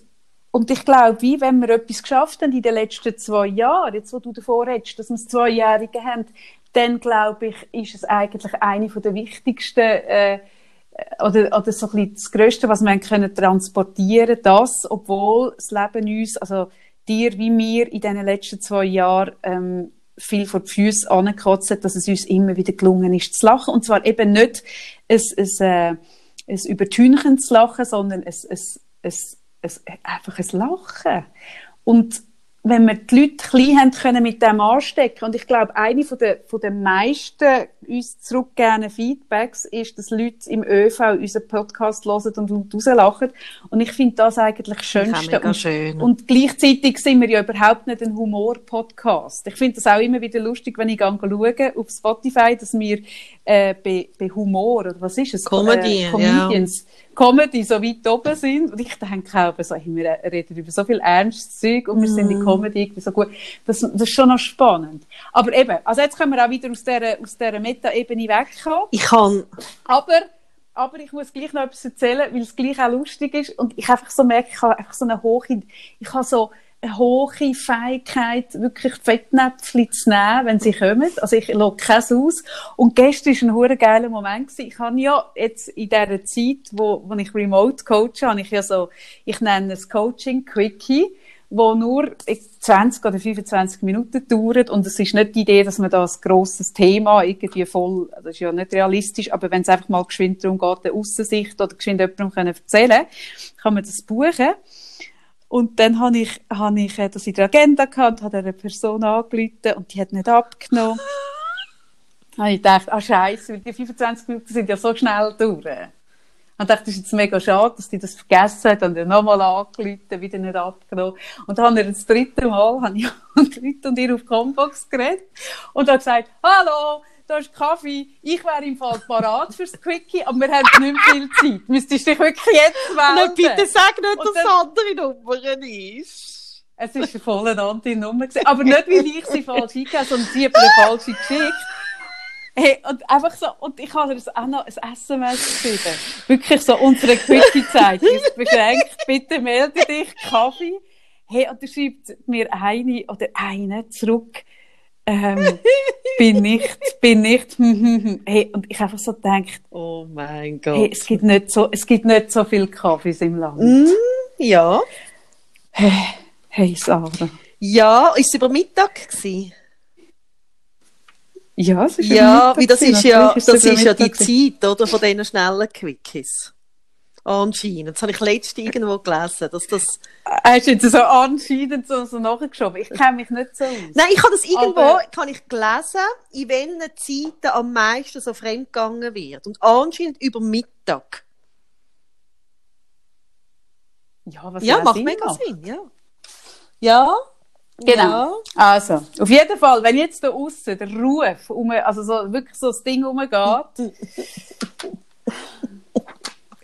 und ich glaube, wie wenn wir etwas geschafft haben in den letzten zwei Jahren, jetzt wo du davor redest, dass wir es Zweijährige haben, dann glaube ich, ist es eigentlich eine von der wichtigsten, äh, oder, oder so ein bisschen das Größte, was wir können transportieren, das, obwohl das Leben uns, also dir wie mir in den letzten zwei Jahren, ähm, viel vor die Füße angekotzt hat, dass es uns immer wieder gelungen ist zu lachen. Und zwar eben nicht ein, ein, äh, ein übertünchend zu lachen, sondern ein, ein, ein, ein, einfach ein Lachen. Und wenn wir die Leute klein haben können mit dem anstecken, und ich glaube, eine von der, von der meisten uns zurückgegebenen Feedbacks ist, dass Leute im ÖV unseren Podcast hören und laut rauslachen. Und ich finde das eigentlich das Schönste. und, schön. und gleichzeitig sind wir ja überhaupt nicht ein Humor-Podcast. Ich finde das auch immer wieder lustig, wenn ich gehe schaue auf Spotify, dass wir äh, bei, bei Humor, oder was ist es? Comedy, äh, Comedians, Comedy so weit oben sind. Und ich denke auch, so, hey, wir reden über so viel ernstes Zeug und wir sind in Comedy irgendwie so gut. Das, das ist schon noch spannend. Aber eben, also jetzt können wir auch wieder aus dieser, aus dieser Meta-Ebene wegkommen. Ich kann, Aber, aber ich muss gleich noch etwas erzählen, weil es gleich auch lustig ist. Und ich einfach so merke, ich habe einfach so eine hohe, ich habe so hohe Fähigkeit, wirklich Fettnäpfchen zu nehmen, wenn sie kommen. Also ich lasse keins aus. Und gestern war ein hure geiler Moment. Ich habe ja jetzt in dieser Zeit, wo, wo ich remote coache, habe ich ja so, ich nenne es Coaching Quickie wo nur 20 oder 25 Minuten dauert und es ist nicht die Idee, dass man da ein grosses Thema irgendwie voll, das ist ja nicht realistisch, aber wenn es einfach mal geschwind darum geht, eine Aussicht oder geschwind jemandem können erzählen, kann man das buchen. Und dann habe ich, habe ich das in der Agenda gehabt, habe eine Person angerufen und die hat nicht abgenommen. Dann habe ich gedacht, ah Scheiße, die 25 Minuten sind ja so schnell durch. Und dachte, das ist jetzt mega schade, dass die das vergessen hat und dann nochmal angerufen, wieder nicht abgenommen. Und dann habe ich das dritte Mal habe ich und ihr auf Combox geredet und habe gesagt, hallo, da ist Kaffee, ich wäre im Fall parat fürs Quickie, aber wir haben nicht viel Zeit. Müsstest du dich wirklich jetzt? Nein, bitte sag nicht, dass es andere Nummern ist. Es war eine voll eine andere Nummer. Gewesen. Aber nicht, weil ich sie falsch eingegeben sondern sie hat mir eine falsche geschickt. Hey, und einfach so, und ich habe ihr auch noch ein SMS geschrieben. Wirklich so, unsere Quickie-Zeit ist beschränkt. Bitte melde dich, Kaffee. Hey, und er schreibt mir eine oder eine zurück. Ähm, bin nicht, bin nicht, hey, und ich einfach so gedacht, Oh mein Gott. hey, es gibt nicht so, es gibt nicht so viel Kaffees im Land. Mm, ja. Hey, Sarah. Ja, ist es über Mittag gewesen? Ja, es ist Ja, wie das ist ja, das ist ja die. Zeit, oder, von diesen schnellen Quickies. Anscheinend. Das habe ich letztens irgendwo gelesen, dass das, Hast du jetzt so anscheinend so, so nachgeschoben? Ich kenne mich nicht so aus. nein, ich habe das irgendwo, Aber- kann ich gelesen, in welchen Zeiten am meisten so fremdgegangen wird. Und anscheinend über Mittag. Ja, was Ja, macht Sinn mega macht. Sinn, ja. Ja. Genau. Ja. Also, auf jeden Fall, wenn jetzt da aussen der Ruf, um, also so, wirklich so das Ding rumgeht.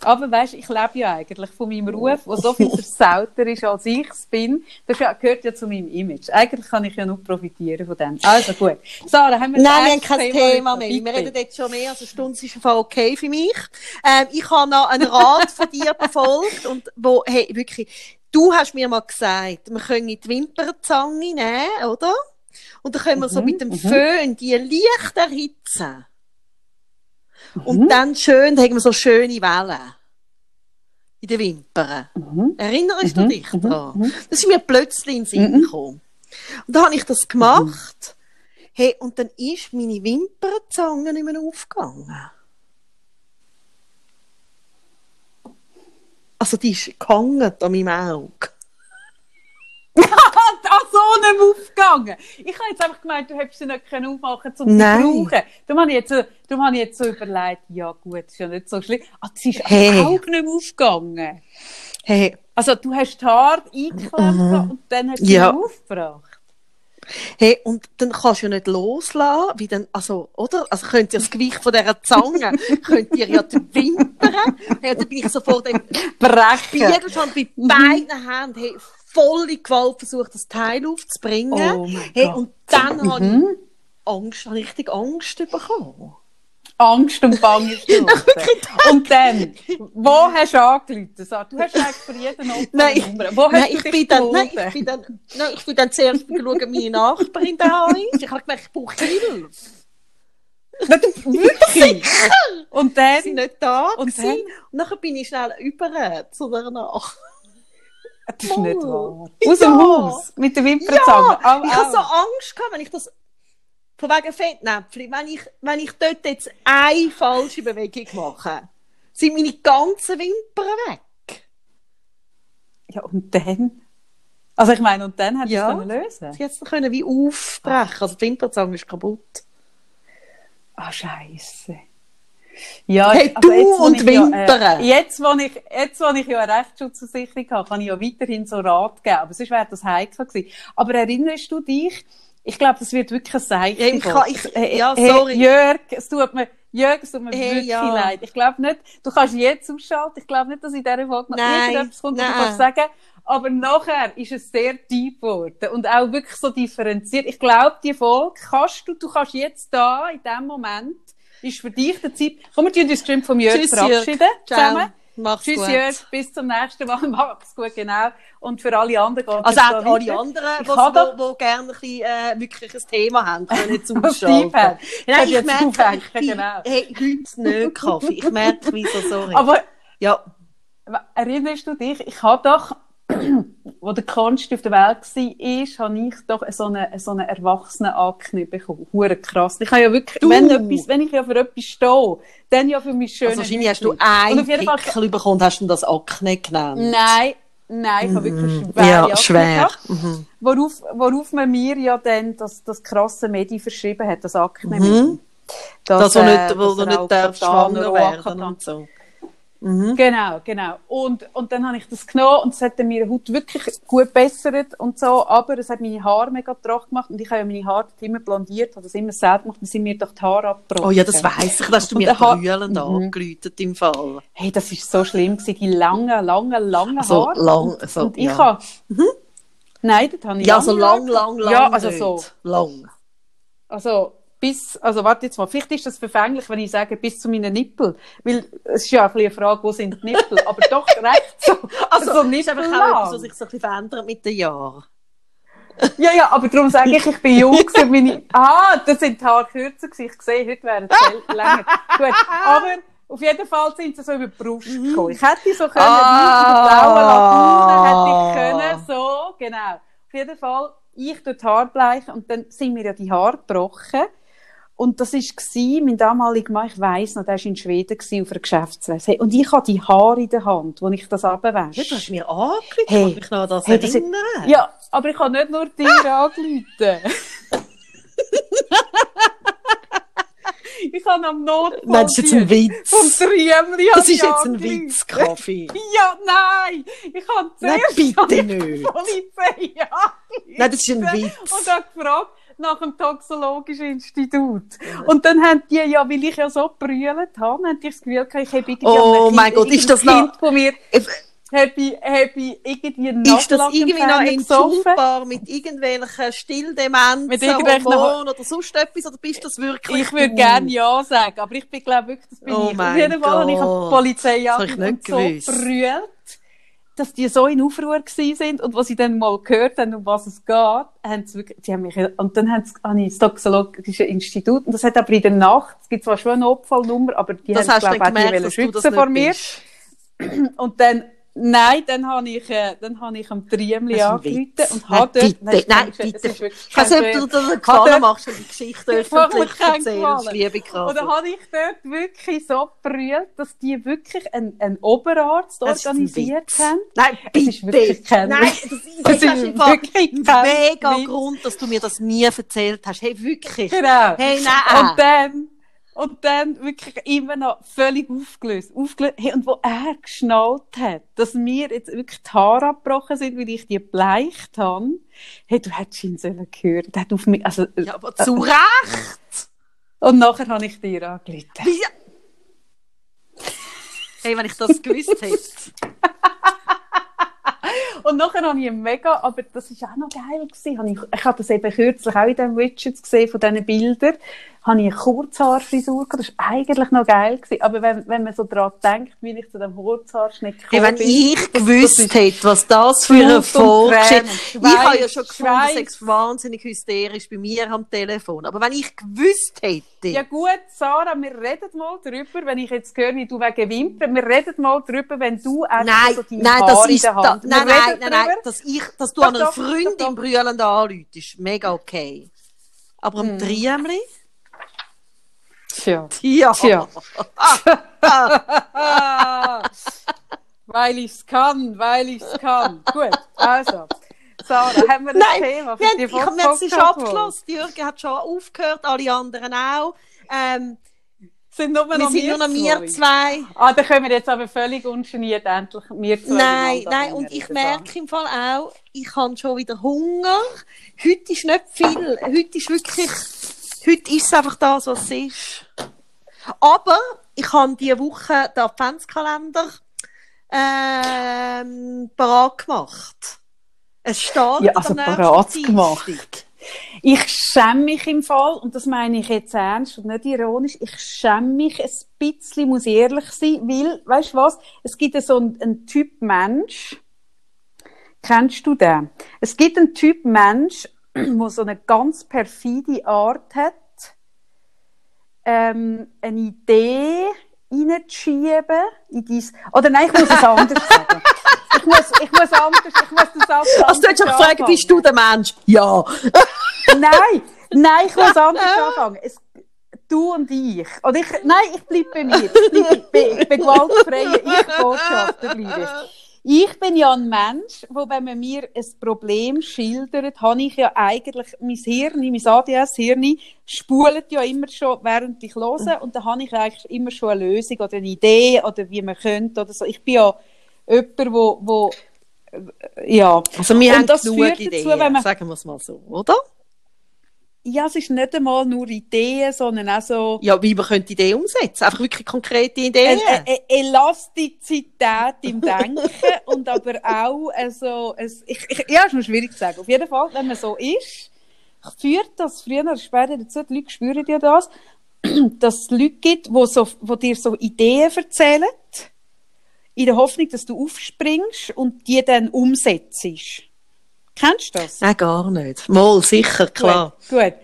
Aber weißt, ich lebe ja eigentlich von meinem Ruf, der so viel versauter ist, als ich es bin. Das gehört ja zu meinem Image. Eigentlich kann ich ja nur profitieren von dem. Also gut. Sarah, haben wir Nein, wir haben kein Thema mehr. Bitte. Wir reden jetzt schon mehr als eine Stunde, ist Fall okay für mich. Ähm, ich habe noch einen Rat von dir befolgt und wo, hey, wirklich, du hast mir mal gesagt, wir können die Wimpernzange nehmen, oder? Und dann können wir so Mhm, mit dem mhm. Föhn die leicht erhitzen. Und Mhm. dann schön, dann haben wir so schöne Wellen. In den Wimpern. Mhm. Erinnerst Mhm, du dich mhm, daran? mhm. Das ist mir plötzlich in den Sinn Mhm. gekommen. Und dann habe ich das gemacht. Hey, und dann ist meine Wimpernzange nicht mehr aufgegangen. Also die ist gehangen an meinem Auge. So, mehr aufgegangen. Ich habe jetzt einfach gemeint, du hättest sie nicht können aufmachen um sie Nein. zu brauchen. Darum habe ich jetzt so, darum habe ich jetzt so überlegt, ja gut, ist ja nicht so schlimm. Ah, sie ist Hey. auch nicht mehr aufgegangen. Hey, Also du hast die Haare eingeklemmt und dann hast du Mhm. Ja. sie aufgebracht. Hey, und dann kannst du ja nicht loslassen, wie dann, also, oder? Also könnt ihr das Gewicht von dieser Zange, könnt ihr ja die Wimpern, hey, dann bin ich sofort im Brechen. Gegenstand bei beiden Händen, hey, volle Gewalt versucht, das Teil aufzubringen. Oh hey, und dann habe ich Angst, habe ich richtig Angst bekommen. Angst und Bange und dann, wo hast du angerufen? Du hast eigentlich für jeden Nein, ich, Nummer. Wo hast nein, du ich bin dann, nein, ich bin dann, nein, ich bin dann zuerst schauen, meine Nachbarin da ist. Ich habe gemerkt, ich brauche Hilfe. Wirklich? Und Sie dann, sind nicht da Und dann? Und nachher bin ich schnell über zu der Nach. Das ist nicht Oh. wahr. Aus dem Ja. Haus, mit der Wimpernzange. Ja, Au, ich habe so Angst gehabt, wenn ich das, von wegen Fettnäpfchen, wenn ich, wenn ich dort jetzt eine falsche Bewegung mache, sind meine ganzen Wimpern weg. Ja, und dann? Also ich meine, und dann hat Ja. es können lösen. Sie jetzt können wie aufbrechen, also die Wimpernzange ist kaputt. Ah, Scheiße. Ja, Hey, aber du jetzt, und ich ja, äh, jetzt, wo ich, jetzt, wo ich ja eine Rechtsschutzversicherung habe, kann ich ja weiterhin so Rat geben. Aber sonst wäre das heikel gewesen. Aber erinnerst du dich? Ich glaube, das wird wirklich ein Seichte. Ja, ich kann- ich- hey, ja, hey, sorry. Jörg, es tut mir, Jörg, es tut mir Hey, wirklich ja. leid. Ich glaube nicht, du kannst jetzt ausschalten. Ich glaube nicht, dass in dieser Folge noch Nein, irgendetwas kommt, was du nein. kannst sagen. Aber nachher ist es sehr deep geworden und auch wirklich so differenziert. Ich glaube, die Folge kannst du, du kannst jetzt da, in dem Moment, ist für dich der Zeit, komm, wir tun uns bestimmt vom Jörg verabschieden. Jörg. Zusammen. Mach's Tschüss, gut. Jörg. Bis zum nächsten Mal. Mach's gut, genau. Und für alle anderen geht Also auch alle anderen, Ich die wo, wo gerne ein bisschen, äh, wirklich ein Thema haben, können jetzt ausschalten. Nein, ich jetzt merke, ich genau. hey, heute nicht Kaffee. Ich merke, wieso, sorry. Aber ja, erinnerst du dich, ich habe doch, wo der Konst auf der Welt war, habe ich doch so eine, so eine Erwachsenen-Akne bekommen. Hure krass. Ich habe ja wirklich, Du. wenn, etwas, wenn ich ja für etwas stehe, dann ja für mich schön. also wahrscheinlich hast du einen Pickel bekommen, hast du das Akne genannt. Nein, nein, ich habe wirklich schwere Mhm. Ja, Akne schwer. gehabt. Mhm. Worauf, worauf man mir ja dann das, das krasse Medi verschrieben hat, das Akne Mhm. Das, wo äh, nicht, wo dass du nicht darfst schwanger werden und so. Genau, genau. Und, und dann habe ich das genommen und es hat dann meine Haut wirklich gut bessert und so, aber es hat meine Haare mega trocken gemacht und ich habe ja meine Haare immer blondiert, habe das immer selber gemacht, dann sind mir doch die Haare abgebrochen. Oh ja, das weiss ich, dass du mir der Haar- brüllend Mhm. angeläutet im Fall. Hey, das ist so schlimm gewesen, die langen, langen, langen Also Haare. lang, so, und ich ja. habe... Nein, das habe ich Ja, so lange lang, lang, lang. Ja, also so. Lang. Also bis, also warte jetzt mal, vielleicht ist das verfänglich, wenn ich sage, bis zu meinen Nippel. Weil es ist ja ein bisschen eine Frage, wo sind die Nippel? Aber doch recht so. Also, so ist einfach auch nippellang. etwas, was sich so ein bisschen verändert mit den Jahren. Ja, ja, aber darum sage ich, ich bin jung gewesen, und meine, ah, das sind die Haare kürzer gewesen. Ich sehe, heute wären sie länger. Gut, aber auf jeden Fall sind sie so über die Brust gekommen. Ich hätte so können, Ah. blauen Lagune, hätte ich können, so, genau. Auf jeden Fall, ich durch die Haare bleichen und dann sind mir ja die Haare gebrochen. Und das war mein damaliger Mann, ich weiss noch, der war in Schweden gewesen, auf einer Geschäftsreise. Hey, und ich habe die Haare in der Hand, wo ich das abwäsche. Du hast mir angerufen, Hey. hey. mich noch das Hey, das erinnern. Ja, aber ich kann nicht nur dir anrufen. ich kann am Notfall Nein, das ist jetzt ein Witz. Vom Triemli Das ist jetzt ein Witz, Kaffee. Ja, nein! Ich kann Nein, zuerst bitte an die nicht. Polizei anrufen. Nein, das ist ein Und Witz. habe gefragt nach dem Toxologischen Institut. Und dann haben die ja, weil ich ja so brüllt habe, haben die das Gefühl gehabt, ich habe irgendwie Oh mein Kind- Gott, ist das irgendein noch- Kind von mir, habe ich, habe ich irgendwie einen Ist das irgendwie noch entschuldbar mit irgendwelchen Stilldemenzen, Mit irgendwelchen- Hormonen oder sonst etwas? Oder bist das wirklich Ich würde gerne ja sagen, aber ich bin glaube wirklich, das bin Oh ich. Auf jeden Fall habe ich an die Polizei angerufen nicht und so brüllt, dass die so in Aufruhr sind und was sie dann mal gehört haben, um was es geht, haben sie wirklich, die haben mich, und dann haben sie, habe ich das Toxologische Institut und das hat aber in der Nacht, es gibt zwar schon eine Notfallnummer, aber die Das haben, glaube ich, auch die schützen vor mir. Und dann, nein, dann habe ich, äh, dann habe ich am Triemli angerufen und Nein, habe dort, bitte, Nein, nein, es ist bitte. Ich weiß nicht, ob du dir einen Gefallen machst, du die Geschichte öffentlich erzählst, liebe Und Kaffee. dann habe ich dort wirklich so brüllt, dass die wirklich einen, einen Oberarzt Das organisiert haben. Nein, Es bitte. ist wirklich kein Nein, das ist, Das das ist wirklich mega. Grund, dass du mir das nie erzählt hast. Hey, wirklich. Genau. Hey, nein. Und dann, Und dann wirklich immer noch völlig aufgelöst. aufgelöst. Hey, und wo er geschnallt hat, dass mir jetzt wirklich die Haare abgebrochen sind, weil ich die bleicht habe, hey, du hättest ihn sollen hören. Der hat auf mich, also, Ja, aber zu Recht! und nachher habe ich dir angerufen. Wie? Hey, wenn ich das gewusst hätte. Und nachher habe ich mega, aber das ist auch noch geil gewesen. Habe Ich, ich habe das eben kürzlich auch in den Widgets gesehen, von diesen Bildern. Habe ich eine Kurzhaarfrisur gehabt. Das war eigentlich noch geil gewesen. Aber wenn, wenn man so daran denkt, wie ich zu dem Kurzhaarschnitt Hey, wenn bin, ich gewusst das hätte, was das für eine Folge ist. Ich habe ja schon gefunden, ist wahnsinnig hysterisch bei mir am Telefon. Aber wenn ich gewusst hätte, Ja gut, Sarah, wir reden mal drüber, wenn ich jetzt höre, wie du wegen Wimpern, wir reden mal drüber, wenn du einfach Nein, so deine nein, Haare das in ist, der da, Hand. nein, Wir nein, nein, nein, drüber. dass ich, dass du Doch, an doch, Freundin doch, brüllend anläutest, mega okay. Aber Hm. am Triemli? Tja. Ja. Tja. weil ich's kann, weil ich's kann. Gut, also. Sarah, haben wir ein Nein, Thema für wir haben, die ich habe jetzt Podcast-Folge? abgeschlossen. Die Jürgen hat schon aufgehört, alle anderen auch. Ähm, Sind nur wir noch sind nur noch wir zwei. Ah, da können wir jetzt aber völlig ungeniert endlich wir zwei Nein, nein, und ich merke im Fall auch, ich habe schon wieder Hunger. Heute ist nicht viel. Heute ist wirklich, heute ist es einfach das, was es ist. Aber ich habe diese Woche den Adventskalender ähm, parat gemacht. Es steht Ja, also parat gemacht. Ich schäme mich im Fall, und das meine ich jetzt ernst und nicht ironisch, ich schäme mich ein bisschen, muss ich ehrlich sein, weil, weißt du was, es gibt so einen, einen Typ Mensch, kennst du den? Es gibt einen Typ Mensch, der so eine ganz perfide Art hat, ähm, eine Idee reinzuschieben in dies, oder nein, ich muss es anders sagen. Ich muss, ich muss anders, ich muss das alles Also du hättest auch gefragt, bist du der Mensch? Ja. Nein, nein, ich muss anders anfangen. Es, du und ich. Oder ich, nein, ich bleibe bei mir. Ich bleibe, bin, ich bin gewaltfreie Ich-Botschafter, bleibe ich. Ich bin ja ein Mensch, wo wenn man mir ein Problem schildert, habe ich ja eigentlich, mein Hirn, mein ADS-Hirn, spult ja immer schon, während ich höre, und da habe ich eigentlich immer schon eine Lösung oder eine Idee oder wie man könnte oder so. Ich bin ja jemand, wo, wo ja. Also wir Und haben das genug dazu, Ideen, wenn man- sagen wir es mal so, oder? Ja, es ist nicht einmal nur Ideen, sondern auch so Ja, wie man könnte Ideen umsetzen. Einfach wirklich konkrete Ideen. eine, eine Elastizität im Denken und aber auch also, es, ich, ich, ja, ist noch schwierig zu sagen. Auf jeden Fall, wenn man so ist, führt das früher oder später dazu, die Leute spüren ja das, dass es Leute gibt, die, so, die dir so Ideen erzählen, in der Hoffnung, dass du aufspringst und die dann umsetzt. Kennst du das? Nein, gar nicht. Mal, sicher, klar. Gut, gut.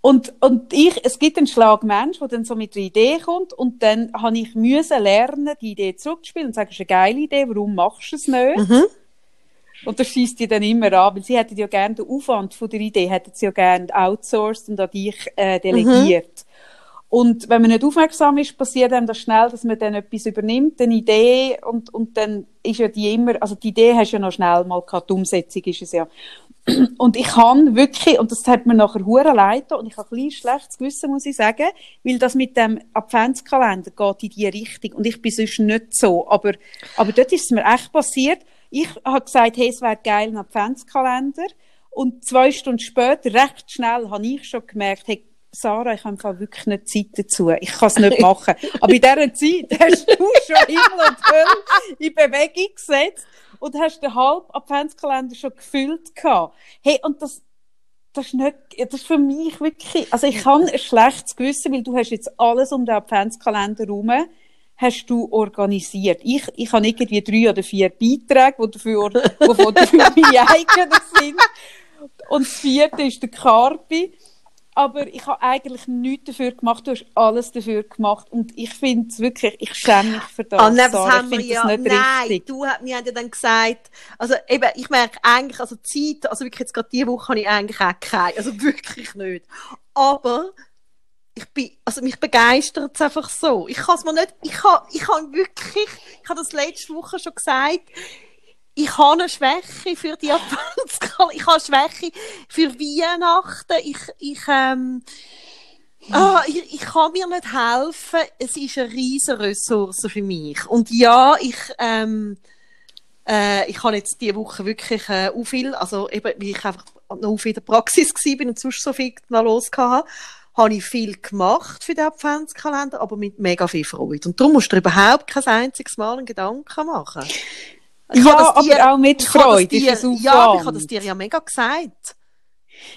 Und, und ich, es gibt einen Schlag Mensch, der dann so mit einer Idee kommt und dann habe ich müssen lernen, die Idee zurückzuspielen und sagen, das ist eine geile Idee, warum machst du es nicht? Mhm. Und das schießt die dann immer an, weil sie hätten ja gerne den Aufwand von der Idee, hätten sie ja gerne outsourced und an dich äh, delegiert. Und wenn man nicht aufmerksam ist, passiert einem das schnell, dass man dann etwas übernimmt, eine Idee, und, und dann ist ja die immer, also die Idee hast du ja noch schnell mal gehabt, die Umsetzung ist es ja. Und ich kann wirklich, und das hat mir nachher hure leid und ich habe ein bisschen schlechtes Gewissen, muss ich sagen, weil das mit dem Adventskalender geht in die Richtung, und ich bin sonst nicht so, aber, aber dort ist es mir echt passiert. Ich habe gesagt, hey, es wäre geil, ein Adventskalender, und zwei Stunden später, recht schnell, habe ich schon gemerkt, hey, Sarah, ich habe einfach wirklich nicht Zeit dazu. Ich kann es nicht machen. Aber in dieser Zeit hast du schon Himmel und Hölle in Bewegung gesetzt und hast den halben Adventskalender schon gefüllt gehabt. Hey, und das, das ist nicht, das ist für mich wirklich, also ich habe ein schlechtes Gewissen, weil du hast jetzt alles um den Adventskalender herum, hast du organisiert. Ich, ich habe irgendwie drei oder vier Beiträge, die dafür, wovon dafür meine eigenen sind. Und das vierte ist der Carpi. Aber ich habe eigentlich nichts dafür gemacht. Du hast alles dafür gemacht. Und ich finde es wirklich, ich schäme mich für das. Ah, nein, das haben wir ja. nicht Nein, richtig. du, wir haben ja dann gesagt, also eben, ich merke eigentlich, also Zeit, also wirklich jetzt gerade diese Woche habe ich eigentlich auch keine, also wirklich nicht. Aber ich bin, also mich begeistert es einfach so. Ich kann es mir nicht, ich kann, ich kann wirklich, ich habe das letzte Woche schon gesagt, ich habe eine Schwäche für die Adventskalender, ich habe eine Schwäche für Weihnachten, ich, ich, ähm, Ah, ich, ich kann mir nicht helfen. Es ist eine riesige Ressource für mich. Und ja, ich, ähm, äh, ich habe jetzt diese Woche wirklich äh, auch viel, also eben, weil ich einfach noch viel in der Praxis war und sonst so viel los hatte, habe ich viel gemacht für den Adventskalender, aber mit mega viel Freude. Und darum musst du dir überhaupt kein einziges Mal einen Gedanken machen. Ich ja, habe das dir- aber auch mit ich Freude. Dir, ist ja, aber ich habe das dir ja mega gesagt.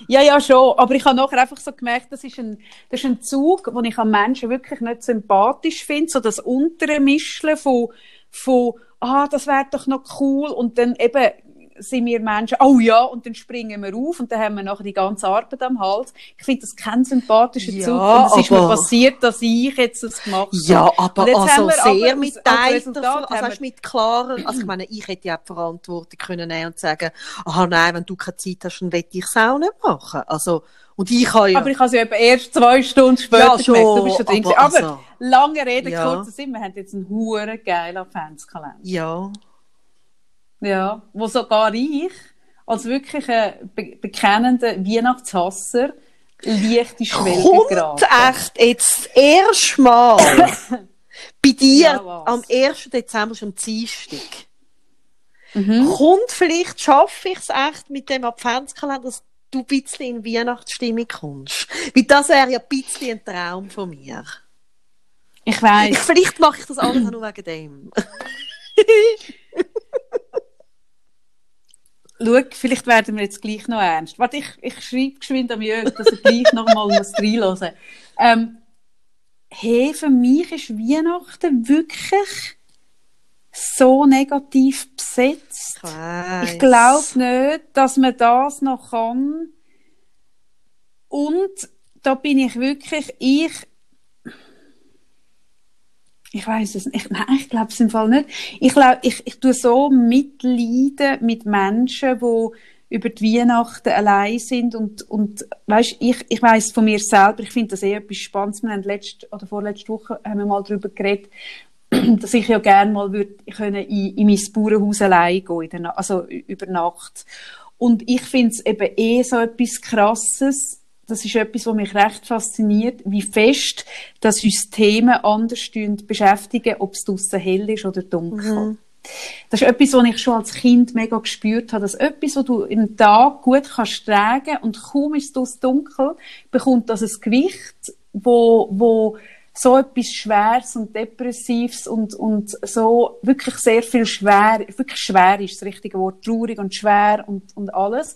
Ja, ja, schon. Aber ich habe nachher einfach so gemerkt, das ist ein, das ist ein Zug, den ich an Menschen wirklich nicht sympathisch finde. So das untere Mischeln von, von, ah, das wäre doch noch cool. Und dann eben sind wir Menschen, oh ja, und dann springen wir auf und dann haben wir nachher die ganze Arbeit am Hals. Ich finde das kein sympathischer Ja, Zug. Und es ist mir aber- passiert, dass ich jetzt das gemacht habe. Ja, aber also aber sehr als- mit Resultat also weißt, mit klarer, also ich meine, ich hätte ja die Verantwortung können nehmen und sagen, aha nein, wenn du keine Zeit hast, dann will ich es auch nicht machen. Also, und ich habe ja, Aber ich habe es ja eben erst zwei Stunden später Ja, schon, gemerkt. Du bist schon drin. aber Aber, also- lange Rede, Ja. kurzer Sinn, wir haben jetzt einen huren geilen Adventskalender. ja, Ja, wo sogar ich, als wirklich ein be bekennender Weihnachtshasser, leichte Schwelle kommt geraten. echt jetzt das erste Mal bei dir Ja, am 1. Dezember am Dienstag. Mhm. Kommt vielleicht, schaffe ich es echt mit dem Adventskalender, dass du ein bisschen in Weihnachtsstimmung kommst. Weil das wäre ja ein bisschen ein Traum von mir. Ich weiss. vielleicht mache ich das alles nur wegen dem. Schau, vielleicht werden wir jetzt gleich noch ernst. Warte, ich, ich schreibe geschwind am Jörg, dass er gleich noch mal muss reinhören. Ähm, hey, für mich ist Weihnachten wirklich so negativ besetzt. weiss. Ich glaube nicht, dass man das noch kann. Und da bin ich wirklich, ich, ich weiß es nicht. Nein, ich glaube es im Fall nicht. Ich glaube, ich, ich tue so mitleiden mit Menschen, die über die Weihnachten allein sind und, und weißt, ich, ich weiß von mir selber, ich finde das eh etwas Spannendes. Wir haben letzte oder vorletzte Woche haben wir mal darüber geredet, dass ich ja gerne mal würde können in, in mein Bauernhaus allein gehen, also über Nacht. Und ich finde es eben eh so etwas Krasses. Das ist etwas, was mich recht fasziniert, wie fest, dass uns Themen anders beschäftigen, ob es draussen hell ist oder dunkel. Das ist etwas, was ich schon als Kind mega gespürt habe. Dass etwas, was du im Tag gut kannst tragen und kaum ist es dunkel, bekommt das ein Gewicht, wo, wo so etwas Schweres und Depressives und, und so wirklich sehr viel schwer, wirklich schwer ist das richtige Wort, traurig und schwer und, und alles.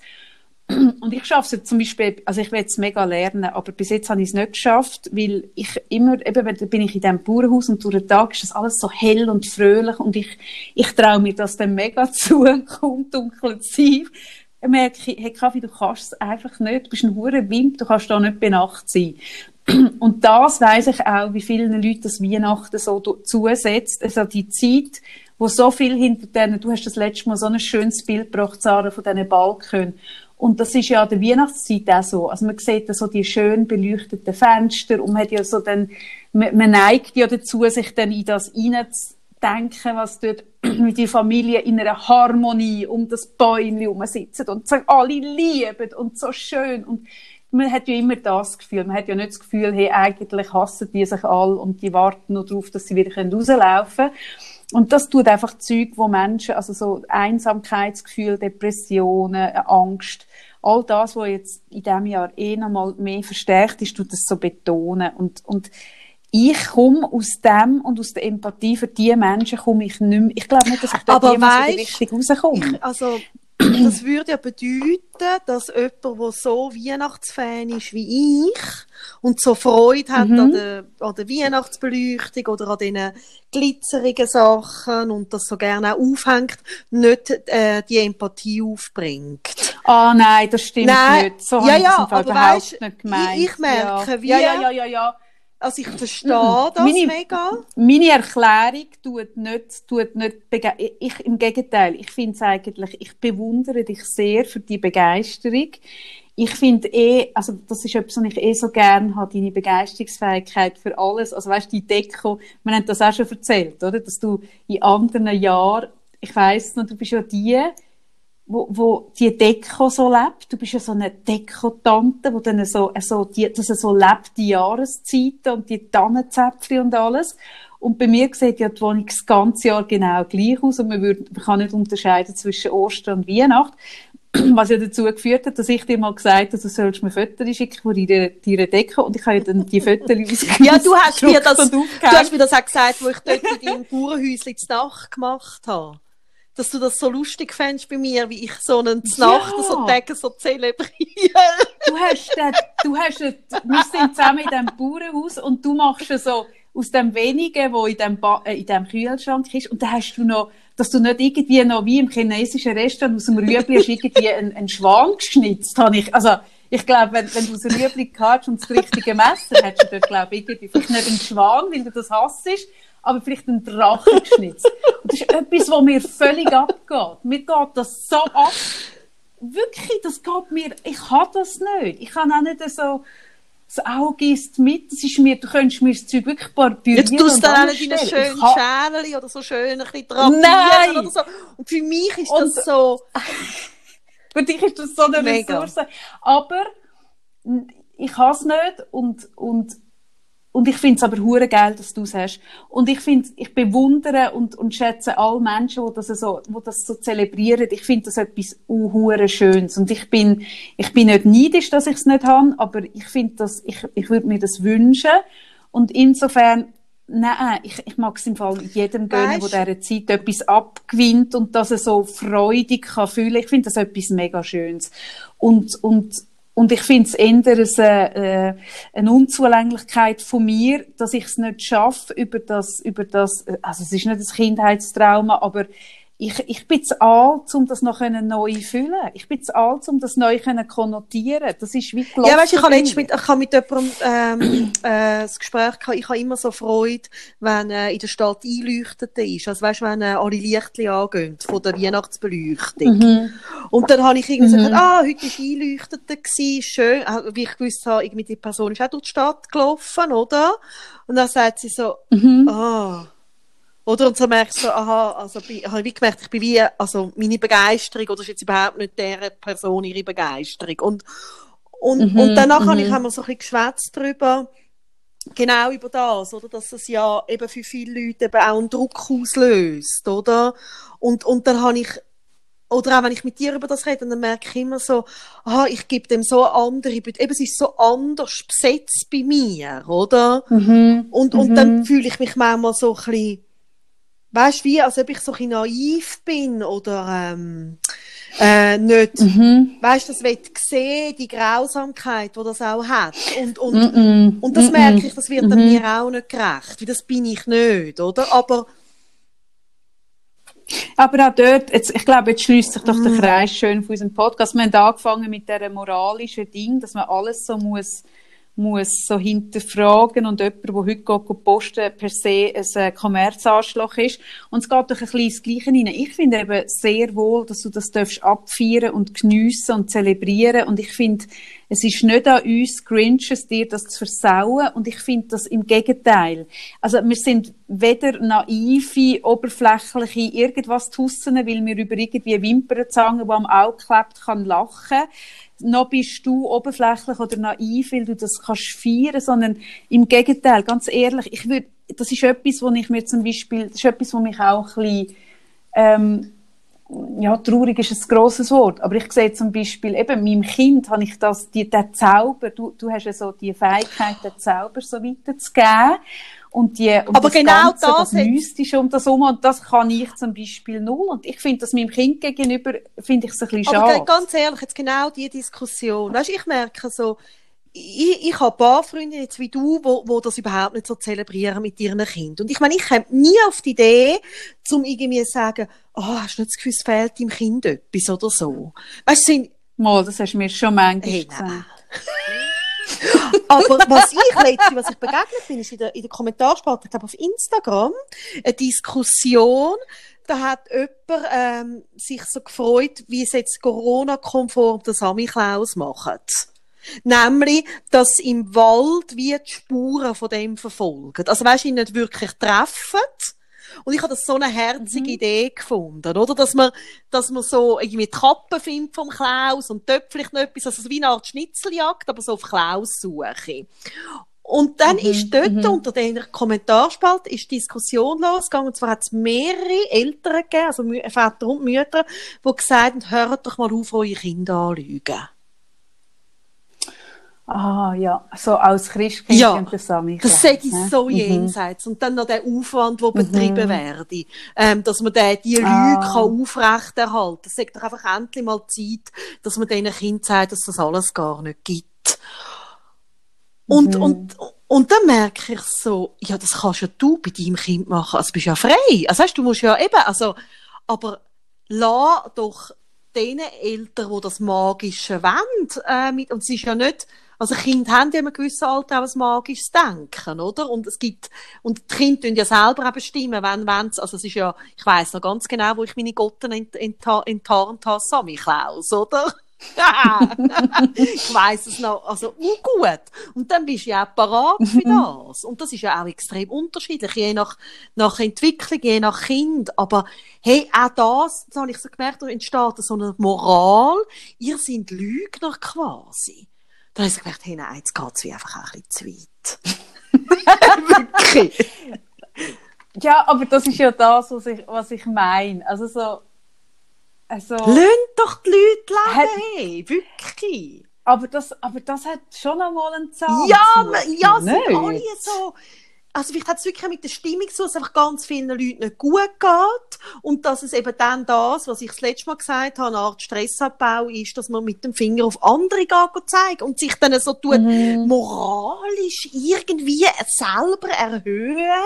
Und ich schaffe es jetzt zum Beispiel, also ich will es mega lernen, aber bis jetzt habe ich es nicht geschafft, weil ich immer, eben, bin ich in diesem Bauernhaus und durch den Tag ist das alles so hell und fröhlich und ich, ich traue mir das dann mega zu, kaum dunkel zu sein. Ich merke, hey Kaffee, du kannst es einfach nicht, du bist ein hure Wimp, du kannst da nicht bei Nacht sein. Und das weiss ich auch, wie vielen Leuten das Weihnachten so zusetzt. Also die Zeit, wo so viel hinter denen, du hast das letzte Mal so ein schönes Bild gebracht, Sarah, von diesen Balken. Und das ist ja an der Weihnachtszeit auch so. Also man sieht da so die schön beleuchteten Fenster und man hat ja so dann, man, man neigt ja dazu, sich dann in das hineinzudenken, was dort mit der Familie in einer Harmonie um das Bäumchen herum sitzen und so alle lieben und so schön und man hat ja immer das Gefühl, man hat ja nicht das Gefühl, hey, eigentlich hassen die sich alle und die warten nur darauf, dass sie wieder rauslaufen können. Und das tut einfach Zeug, wo Menschen, also so Einsamkeitsgefühl, Depressionen, Angst, all das, was jetzt in diesem Jahr eh nochmal mehr verstärkt ist, tut das so betonen. Und, und ich komme aus dem und aus der Empathie für diese Menschen komme ich nicht mehr. Ich glaube nicht, dass ich da jemals weisst, richtig rauskomme. Ich, also, das würde ja bedeuten, dass jemand, der so Weihnachtsfan ist wie ich und so Freude hat Mhm. an, der, an der Weihnachtsbeleuchtung oder an diesen glitzerigen Sachen und das so gerne auch aufhängt, nicht äh, die Empathie aufbringt. Ah, nein, das stimmt Nein, nicht. So ja, habe ich das ja, aber überhaupt weisst, nicht gemeint. ich- ich merke, ja. wie- Ja, ja, ja, ja, ja. Also ich verstehe das Meine- mega. Meine Erklärung tut nicht, tut nicht ich, im Gegenteil, ich finde es eigentlich, ich bewundere dich sehr für die Begeisterung. Ich finde eh, also das ist etwas, was ich eh so gerne habe, deine Begeisterungsfähigkeit für alles. Also weißt du, die Deko, wir haben das auch schon erzählt, oder? Dass du in anderen Jahren, ich weiss noch, du bist ja die, wo, wo die Deko so lebt. Du bist ja so eine Dekotante, wo dann so, so die, das so lebt, die Jahreszeiten und die Tannenzäpfchen und alles. Und bei mir sieht ja die Wohnung das ganze Jahr genau gleich aus und man, würde, man kann nicht unterscheiden zwischen Ostern und Weihnacht. Was ja dazu geführt hat, dass ich dir mal gesagt habe, du sollst mir Fotos schicken von deiner, deiner Decke und ich habe ja dann die Fotos ausgedruckt. Ja, du hast mir das, du hast mir das auch gesagt, wo ich dort in deinem Bauernhäuschen das Dach gemacht habe dass du das so lustig fändest bei mir, wie ich so einen Znacht, ja. so Tage so zelebriere. Du hast, den, du hast, den, wir sind zusammen in diesem Bauernhaus und du machst so aus dem Wenigen, wo in dem, ba äh, in dem Kühlschrank ist, und dann hast du noch, dass du nicht irgendwie noch wie im chinesischen Restaurant aus dem Rüebli hast irgendwie einen, einen Schwan geschnitzt, habe ich, also, ich glaube, wenn, wenn du so ein Rüebli hast und das richtige Messer hättest du dort, glaube ich, irgendwie, vielleicht nicht einen Schwan, weil du das hasst, aber vielleicht einen Drachen geschnitzt. Und das ist etwas, was mir völlig abgeht. Mir geht das so ab. Wirklich, das geht mir, ich kann das nicht. Ich kann auch nicht so, das Auge ist mit, das ist mir, du könntest mir das Zeug wirklich Jetzt tust du dann auch deine schönen Schälchen oder so schön ein bisschen drapieren oder so. Und für mich ist das Und, so... für dich ist das so eine Mega. Ressource. Aber ich kann es nicht und, und und ich finde es aber hure geil, dass du es hast. Und ich finde, ich bewundere und, und schätze alle Menschen, die das so, die das so zelebrieren. Ich finde das etwas hure Schönes. Und ich bin, ich bin nicht neidisch, dass ich es nicht habe, aber ich finde das, ich, ich würde mir das wünschen. Und insofern, nein, ich, ich mag es im Fall jedem gönnen, der dieser Zeit etwas abgewinnt und dass er so freudig kann fühlen. Ich finde das etwas mega Schönes. Und, und, und ich finde es eher eine, äh, eine Unzulänglichkeit von mir, dass ich es nicht schaffe, über das, über das, also es ist nicht ein Kindheitstrauma, aber ich, ich bin zu alt, um das noch neu zu füllen. Ich bin zu alt, um das neu zu konnotieren. Das ist wie Ja, weißt, ich habe letztens mit, ich habe mit jemandem, ähm, äh, das Gespräch gehabt, ich habe immer so Freude, wenn, äh, in der Stadt einleuchtet ist. Also weißt, wenn, äh, alle Lichtli angehen, von der Weihnachtsbeleuchtung. Mhm. Und dann habe ich irgendwie mhm. gesagt, ah, heute war einleuchtet gewesen, schön, äh, wie ich gewusst habe, irgendwie die Person ist auch durch die Stadt gelaufen, oder? Und dann sagt sie so, mhm. ah, oder? Und so merkst du, aha, also, ich habe wie gemerkt, ich bin wie, also, meine Begeisterung, oder ist jetzt überhaupt nicht der Person ihre Begeisterung. Und, und, mhm, und danach mhm. ich, haben wir so ein bisschen geschwätzt darüber, genau über das, oder? Dass es ja eben für viele Leute eben auch einen Druck auslöst, oder? Und, und dann habe ich, oder auch wenn ich mit dir über das rede, dann merke ich immer so, ah, ich gebe dem so andere, eben, es ist so anders besetzt bei mir, oder? Mhm. Und, und dann mhm. fühle ich mich manchmal so ein bisschen, weißt wie, als ob ich so ein naiv bin oder ähm, äh, nicht, mhm. weißt das wird sehen, die Grausamkeit, die das auch hat. Und, und, mm -mm. und das mm merke ich, das wird -hmm. mir auch nicht gerecht, weil das bin ich nicht, oder? Aber aber auch dort, jetzt, ich glaube, jetzt schließt sich doch der mhm. Kreis schön von unserem Podcast. Wir haben angefangen mit dieser moralischen Ding, dass man alles so muss muss so hinterfragen und jemand, der heute geht, posten per se ein äh, Kommerzanschlag ist. Und es geht doch ein bisschen ins Gleiche hinein. Ich finde eben sehr wohl, dass du das darfst abfeiern und geniessen und zelebrieren. Und ich finde, es ist nicht an uns Grinches, dir das zu versauen. Und ich finde das im Gegenteil. Also wir sind weder naive, oberflächliche irgendwas tussen, weil wir über irgendwie Wimpernzangen, die am Auge klebt, kann lachen noch bist du oberflächlich oder naiv, weil du das kannst feiern, sondern im Gegenteil, ganz ehrlich, ich würde, das ist etwas, wo ich mir zum Beispiel, das ist etwas, wo mich auch ein bisschen, ähm, ja, traurig ist ein grosses Wort, aber ich sehe zum Beispiel, eben, meinem Kind habe ich das, die, den Zauber, du, du hast ja so die Fähigkeit, den Zauber so weiterzugeben. Und die, und aber das genau Ganze, das, das Mystische um das herum, und das kann ich zum Beispiel null. Und ich finde das meinem Kind gegenüber, finde ich es ein bisschen schade. Aber ganz ehrlich, jetzt genau diese Diskussion. Weißt, ich merke so, ich, ich habe ein paar Freunde jetzt wie du, wo, wo das überhaupt nicht so zelebrieren mit ihren Kindern. Und ich meine, ich komme nie auf die Idee, zum irgendwie zu sagen, oh, hast du nicht das Gefühl, es fehlt deinem Kind etwas oder so. Weißt du, sind... Mal, das hast du mir schon manchmal hey, gesagt. Aber was ich letztens, was ich begegnet bin, ist in der, in der Kommentarspalte, ich glaube auf Instagram, eine Diskussion, da hat jemand ähm, sich so gefreut, wie es jetzt Corona-konform der Samichlaus macht. Nämlich, dass im Wald wie die Spuren von dem verfolgen. Also weißt du, ihn nicht wirklich treffen, Und ich habe das so eine herzige Idee gefunden, oder? Dass man, dass man so irgendwie die Kappe findet vom Klaus und dort vielleicht noch etwas, also so wie eine Art Schnitzeljagd, aber so auf Klaus suche. Und dann ist dort unter den Kommentarspalte ist Diskussion losgegangen. Und zwar hat es mehrere Eltern gegeben, also Väter und Mütter, die gesagt haben, hört doch mal auf, eure Kinder anzulügen. Ah, ja. So als Christkind Ja, und der Sammy. Das sage ich so jenseits. Und dann noch der Aufwand, der betrieben werde. Ähm, dass man den, die Lüge Ah. kann aufrechterhalten. Es sagt doch einfach endlich mal Zeit, dass man diesen Kindern sagt, dass das alles gar nicht gibt. Und, und, und dann merke ich so, ja, das kannst ja du bei deinem Kind machen. Also, du bist ja frei. Also, weißt, du musst ja eben, also, aber lass doch den Eltern, die das Magische wollen, äh, mit, und es ist ja nicht, also Kinder haben ja in einem gewissen Alter auch ein magisches Denken, oder? Und es gibt, und die Kinder tun ja selber auch bestimmen, wenn, wenn also es ist ja, ich weiss noch ganz genau, wo ich meine Gotten ent, ent, enttarnt habe, Sammy Klaus, oder? ich weiss es noch, also gut. Und dann bist du ja auch parat für das. Und das ist ja auch extrem unterschiedlich, je nach, nach Entwicklung, je nach Kind. Aber hey, auch das, das habe ich so gemerkt, entsteht so eine Moral. Ihr seid Lügner quasi. Da habe ich gemerkt, hey, nein, jetzt geht's wie einfach auch ein bisschen zu weit. Wirklich. Ja, aber das ist ja das, was ich, was ich meine. Also so, also, Löhnt doch die Leute Hat- leben, hey, wirklich. aber das, aber das hat schon einmal einen Zahn. Ja, zu, ja, es sind alle so. Also vielleicht hat es wirklich mit der Stimmung zu, dass es einfach ganz vielen Leuten nicht gut geht und dass es eben dann das, was ich das letzte Mal gesagt habe, eine Art Stressabbau ist, dass man mit dem Finger auf andere geht, zeigen und sich dann so tut, Mhm. moralisch irgendwie selber erhöhen,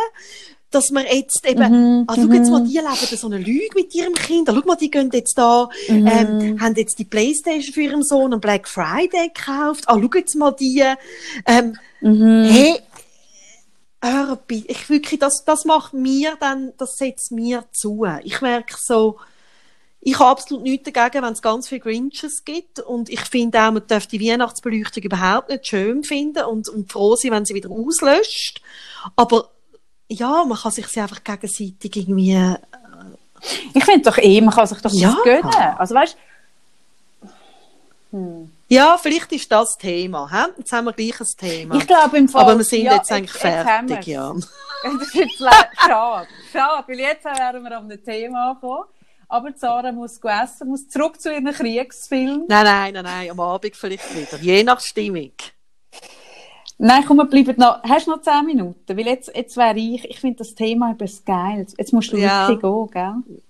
dass man jetzt eben, Mhm, ah, schau jetzt mal, die leben so eine Lüge mit ihrem Kind, ah, schau mal, die gehen jetzt da, Mhm. ähm, haben jetzt die Playstation für ihren Sohn am Black Friday gekauft, ah, schau jetzt mal die, ähm, Mhm. Hey, bitte, ich wirklich, das, das macht mir dann, das setzt mir zu. Ich merke so, ich habe absolut nichts dagegen, wenn es ganz viele Grinches gibt. Und ich finde auch, man darf die Weihnachtsbeleuchtung überhaupt nicht schön finden und, und froh sein, wenn sie wieder auslöscht. Aber ja, man kann sich sie einfach gegenseitig irgendwie. äh, Ich finde doch eh, man kann sich doch Ja. gönnen. Also weißt Ja, vielleicht ist das Thema. Hä? Jetzt haben wir gleich ein Thema. ich glaube im Fall. Aber wir sind ja, jetzt eigentlich haben fertig, wir's. ja. Das ist jetzt schade. Schade, weil jetzt wären wir an einem Thema angekommen. Aber Sarah muss essen, muss zurück zu ihren Kriegsfilm. Nein, nein, nein, nein, am Abend vielleicht wieder. Je nach Stimmung. Nein, komm, wir bleiben noch. Hast du noch zehn Minuten? Weil jetzt, jetzt wäre ich, ich finde das Thema etwas geil. Jetzt musst du Ja. wirklich gehen, gell?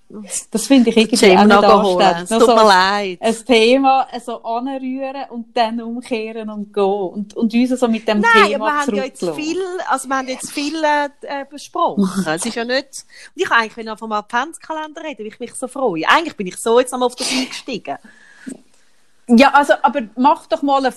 Das finde ich irgendwie auch nicht anständig. Es tut so mir leid. ein Thema so anrühren und dann umkehren und gehen. Und, und uns so mit dem Nein, Thema aber wir haben ja jetzt viel, also wir haben jetzt viel äh, besprochen. es ist ja nicht, und ich eigentlich will vom Adventskalender reden, weil ich mich so freue. Eigentlich bin ich so jetzt einmal auf das eingestiegen. Ja, also, aber mach doch mal,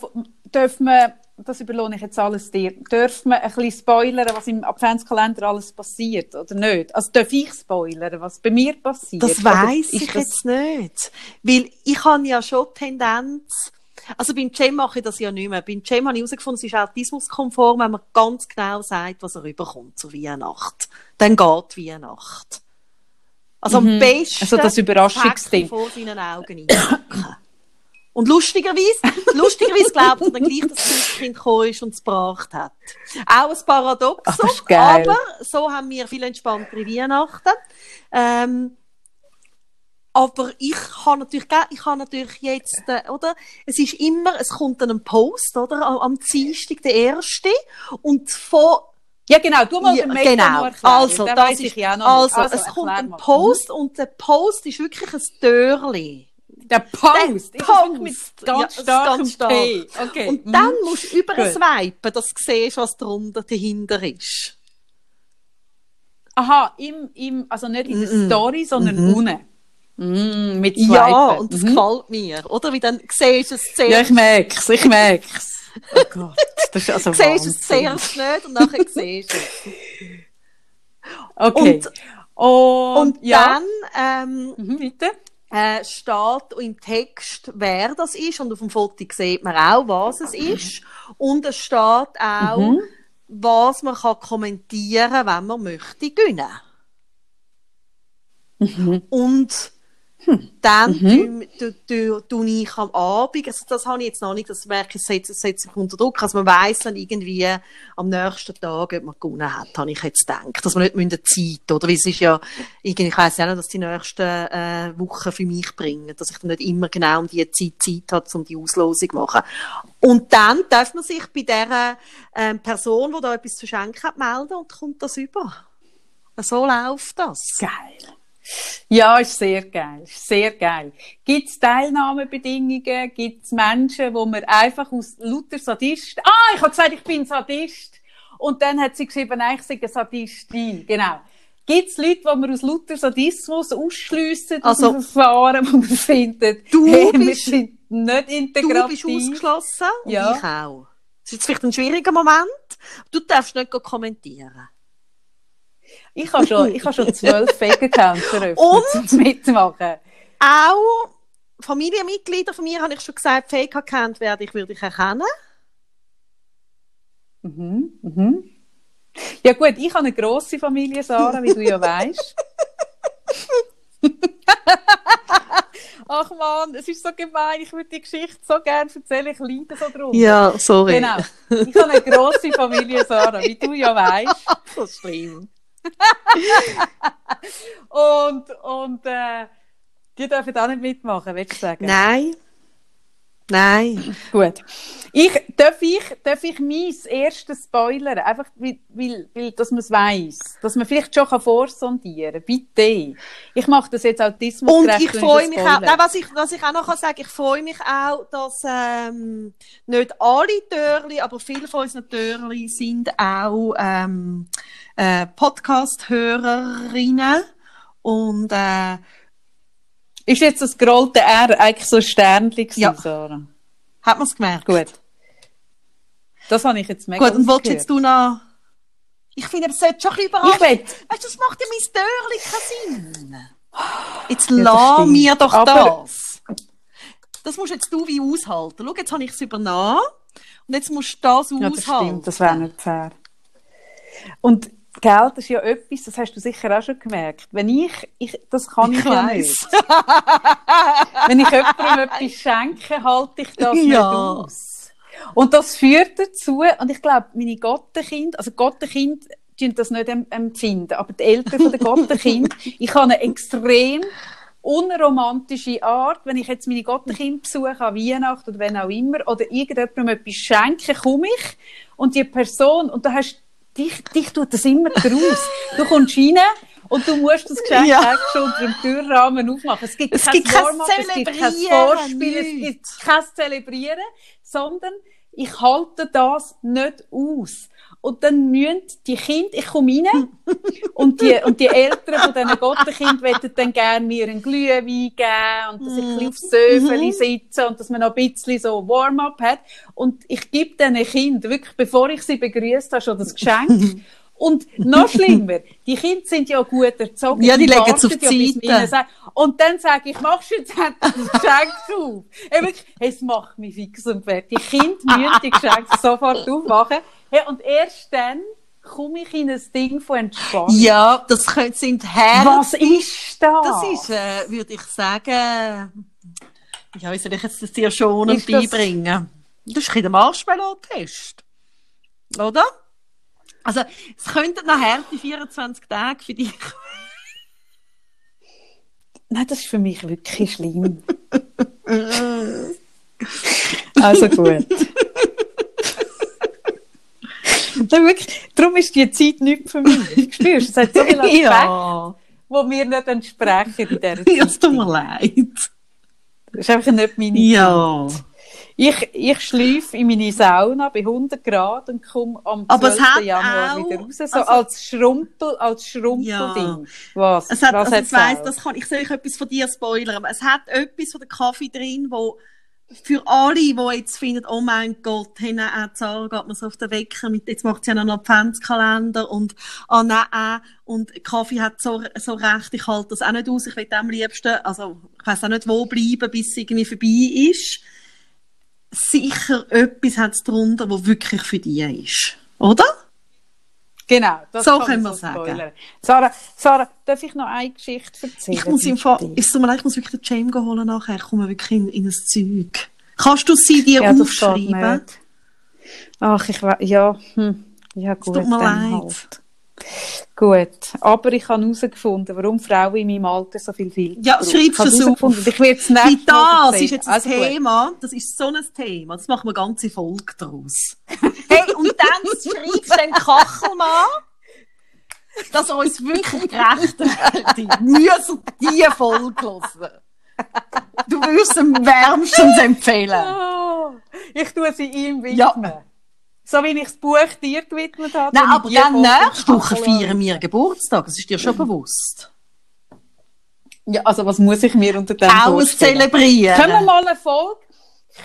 dürfen wir, das überlohne ich jetzt alles dir, dürfen wir ein bisschen spoilern, was im Adventskalender alles passiert, oder nicht? Also, darf ich spoilern, was bei mir passiert? Das ist ich das- jetzt nicht. Weil ich habe ja schon Tendenz, also beim Cem mache ich das ja nicht mehr. Beim Cem habe ich herausgefunden, es ist autismuskonform, wenn man ganz genau sagt, was er überkommt zur Weihnacht. Dann geht die Weihnacht. Also am besten Also das Überraschungsding. Vor seinen Augen einpacken. Und lustigerweise, lustigerweise glaubt er dann gleich, dass das Kind gekommen ist und es gebracht hat. Auch ein Paradoxon, Ach, ist aber so haben wir viel entspanntere Weihnachten. Ähm, aber ich habe natürlich, ich habe natürlich jetzt, äh, oder? Es ist immer, es kommt dann ein Post, oder? Am, Dienstag, der erste. Und von, Ja, genau, du mal ja, den Meta genau. Also, das weiss ich ist, ja noch also, nicht. es kommt ein. Post und der Post ist wirklich ein Türli. Der Post. Der wirklich mit Post. ganz Ja, starkem ganz stark. P. Okay. Und dann musst du über swipen, dass du siehst, was darunter dahinter ist. Aha, im, im, also nicht in der Mhm. Story, sondern unten. Mm, mit Swipen. Ja, und das Mhm. gefällt mir. Oder? Wie dann siehst du es Ja, zuerst, ich merk's, ich merk's. Oh Gott, das ist also siehst es zuerst nicht und nachher siehst du es. Okay. Und, Und ja. dann ähm, Mhm, bitte. Äh, steht im Text, wer das ist und auf dem Foto sieht man auch, was es ist. Und es steht auch, Mhm. was man kann kommentieren kann, wenn man möchte gewinnen. Mhm. Und dann mhm. tu, tu, tu, ich am Abend, also das habe ich jetzt noch nicht, das merke ich, setze, setze ich unter Druck, also man weiss dann irgendwie am nächsten Tag, ob man gewonnen hat, habe ich jetzt gedacht, dass man nicht eine Zeit, oder, weil es ist ja, irgendwie, ich weiss ja nicht, dass die nächsten äh, Wochen für mich bringen, dass ich dann nicht immer genau um die Zeit Zeit habe, um die Auslosung zu machen. Und dann darf man sich bei der ähm, Person, die da etwas zu schenken hat, melden und kommt das über. So läuft das. Geil. Ja, ist sehr geil. Ist sehr geil. Gibt es Teilnahmebedingungen? Gibt es Menschen, wo man einfach aus lauter Sadist... Ah, ich habe gesagt, ich bin Sadist. Und dann hat sie geschrieben, nein, ich sei eine Sadistin. Genau. Gibt es Leute, die man aus lauter Sadismus ausschliessen also, aus Verfahren, wo man findet, du hey, bist, wir sind nicht integrativ? Du bist ausgeschlossen und Ja. ich auch. Das ist jetzt vielleicht ein schwieriger Moment. Du darfst nicht kommentieren. Ich habe schon, ich habe schon zwölf Fake-Accounts eröffnet, Und? zum Mitmachen. Auch Familienmitglieder von mir habe ich schon gesagt, fake erkannt werde ich, würde ich erkennen. Mhm, mhm. Ja gut, ich habe eine grosse Familie, Sarah, wie du ja weißt. Ach man, es ist so gemein. Ich würde die Geschichte so gerne erzählen. Ich leide so drunter. Ja, sorry. Genau. Ich habe eine grosse Familie, Sarah, wie du ja weißt. Ist schlimm. Und, und äh, die dürfen auch nicht mitmachen, willst du sagen? Nein. Nein. Gut. Ich, darf ich, darf ich mein erstes spoilern? Einfach, weil, weil, weil dass man es weiss. Dass man vielleicht schon vorsondieren kann. Bitte. Ich mache das jetzt Autismus Und ich freue mich auch, nein, was ich, was ich auch noch sagen kann, ich freue mich auch, dass ähm, nicht alle Türli, aber viele von unseren Türli sind auch ähm, äh, Podcast-Hörerinnen und äh, Ist jetzt das gerollte R eigentlich so ein Sternchen gewesen, Ja. Sarah? hat man es gemerkt? Gut. Das habe ich jetzt mega Gut, und rausgehört. jetzt du noch... Ich finde, es sollte schon ein bisschen Ich überraschen. will. Weißt du, das macht ja mein Türli keinen Sinn. Jetzt Ja, das lass mir doch Aber- das. Das musst jetzt du wie aushalten. Schau, jetzt habe ich es übernommen. Und jetzt musst du das Ja, das aushalten. stimmt. Das wäre nicht fair. Und Geld ist ja etwas, das hast du sicher auch schon gemerkt. Wenn ich, ich das kann ich, Ich ja nicht. Wenn ich jemandem etwas schenke, halte ich das nicht Ja. aus. Und das führt dazu, und ich glaube, meine Gottenkinder, also Gottenkind, tun das nicht em- empfinden, aber die Eltern von den Gottenkind, ich habe eine extrem unromantische Art, wenn ich jetzt meine Gottenkind besuche an Weihnachten oder wenn auch immer, oder irgendjemandem etwas schenke, komme ich und die Person, und da hast dich, dich tut das immer draus. Du kommst rein und du musst das Geschenk Ja. eigentlich schon unter dem Türrahmen aufmachen. Es gibt Es kein gibt kein es gibt kein Vorspiel, es gibt kein Zelebrieren, sondern ich halte das nicht aus. Und dann müssen die Kinder, ich komme rein, und die, und die Eltern von diesen Gottenkind wollen dann gerne mir einen Glühwein geben und dass ich ein bisschen aufs Söfeli sitze und dass man noch ein bisschen so Warm-up hat. Und ich gebe diesen Kindern wirklich, bevor ich sie begrüßt habe, schon das Geschenk. Und noch schlimmer, die Kinder sind ja gut erzogen. Ja, die legen es auf ja, die Seite. sagt- Und dann sage ich, machst du jetzt endlich das Geschenk auf? Hey, es macht mich fix und fertig. Die Kinder müssen die Geschenke sofort aufmachen. Hey, und erst dann komme ich in ein Ding von Entspannung. Ja, das sind Herren. Was ist das? Das ist, äh, würde ich sagen, ja, wie soll ich jetzt das dir schonend Ist das- beibringen? Das ist ein Marshmallow-Test. Oder? Also, es könnten nachher die 24 Tage für dich. Nein, das ist für mich wirklich schlimm. also gut. Wirklich, darum ist die Zeit nicht für mich. Spürst es hat so viel Aspekte, ja, die mir nicht entsprechen in dieser Zeit. es tut mir leid. Das ist einfach nicht meine Ja. Ich, ich schlafe in meine Sauna bei 100 Grad und komme am 12. Aber es hat Januar auch- wieder raus. So also- als Schrumpel, als Schrumpelding. Was? Es hat, Was also ich weiss, auch? das kann, ich soll euch etwas von dir spoilern, aber es hat etwas von der Kaffee drin, wo für alle, die jetzt finden, oh mein Gott, hey, nein, Zara geht mir so auf den Wecker mit, jetzt macht sie ja noch einen Adventskalender und, ah, nein, äh, und Kaffee hat so, so recht, ich halte das auch nicht aus, ich will am liebsten, also, ich weiss auch nicht, wo bleiben, bis es irgendwie vorbei ist. Sicher etwas hat es drunter, wo wirklich für dich ist. Oder? Genau, das So können wir sagen. spoilern. Sarah, Sarah, darf ich noch eine Geschichte erzählen? Ich muss im Fall, so mal, ich muss wirklich den Jam holen nachher. Ich komme wirklich in, in ein Zeug. Kannst du sie dir ja, aufschreiben? Ach, ich weiß, ja, hm. ja gut, tut mir leid. halt. Gut, aber ich habe herausgefunden, warum Frauen in meinem Alter so viel Film Ja, schreib's es auf. Ich werde es nicht das ist jetzt ein also gut. Thema, das ist so ein Thema, das machen wir eine ganze Folge daraus. hey, und dann schreibst du den Kachelmann, dass er uns wirklich gerecht wird. Müssen diese Folge hören. Du würdest ihm wärmstens empfehlen. Oh, ich tue sie ihm widmen. Ja. So wie ich das Buch dir gewidmet habe. Nein, aber dann nächste Woche feiern wir Geburtstag, das ist dir schon bewusst. Ja, also was muss ich mir unter dem Auch vorstellen? Zelebrieren. Können wir mal eine Folge,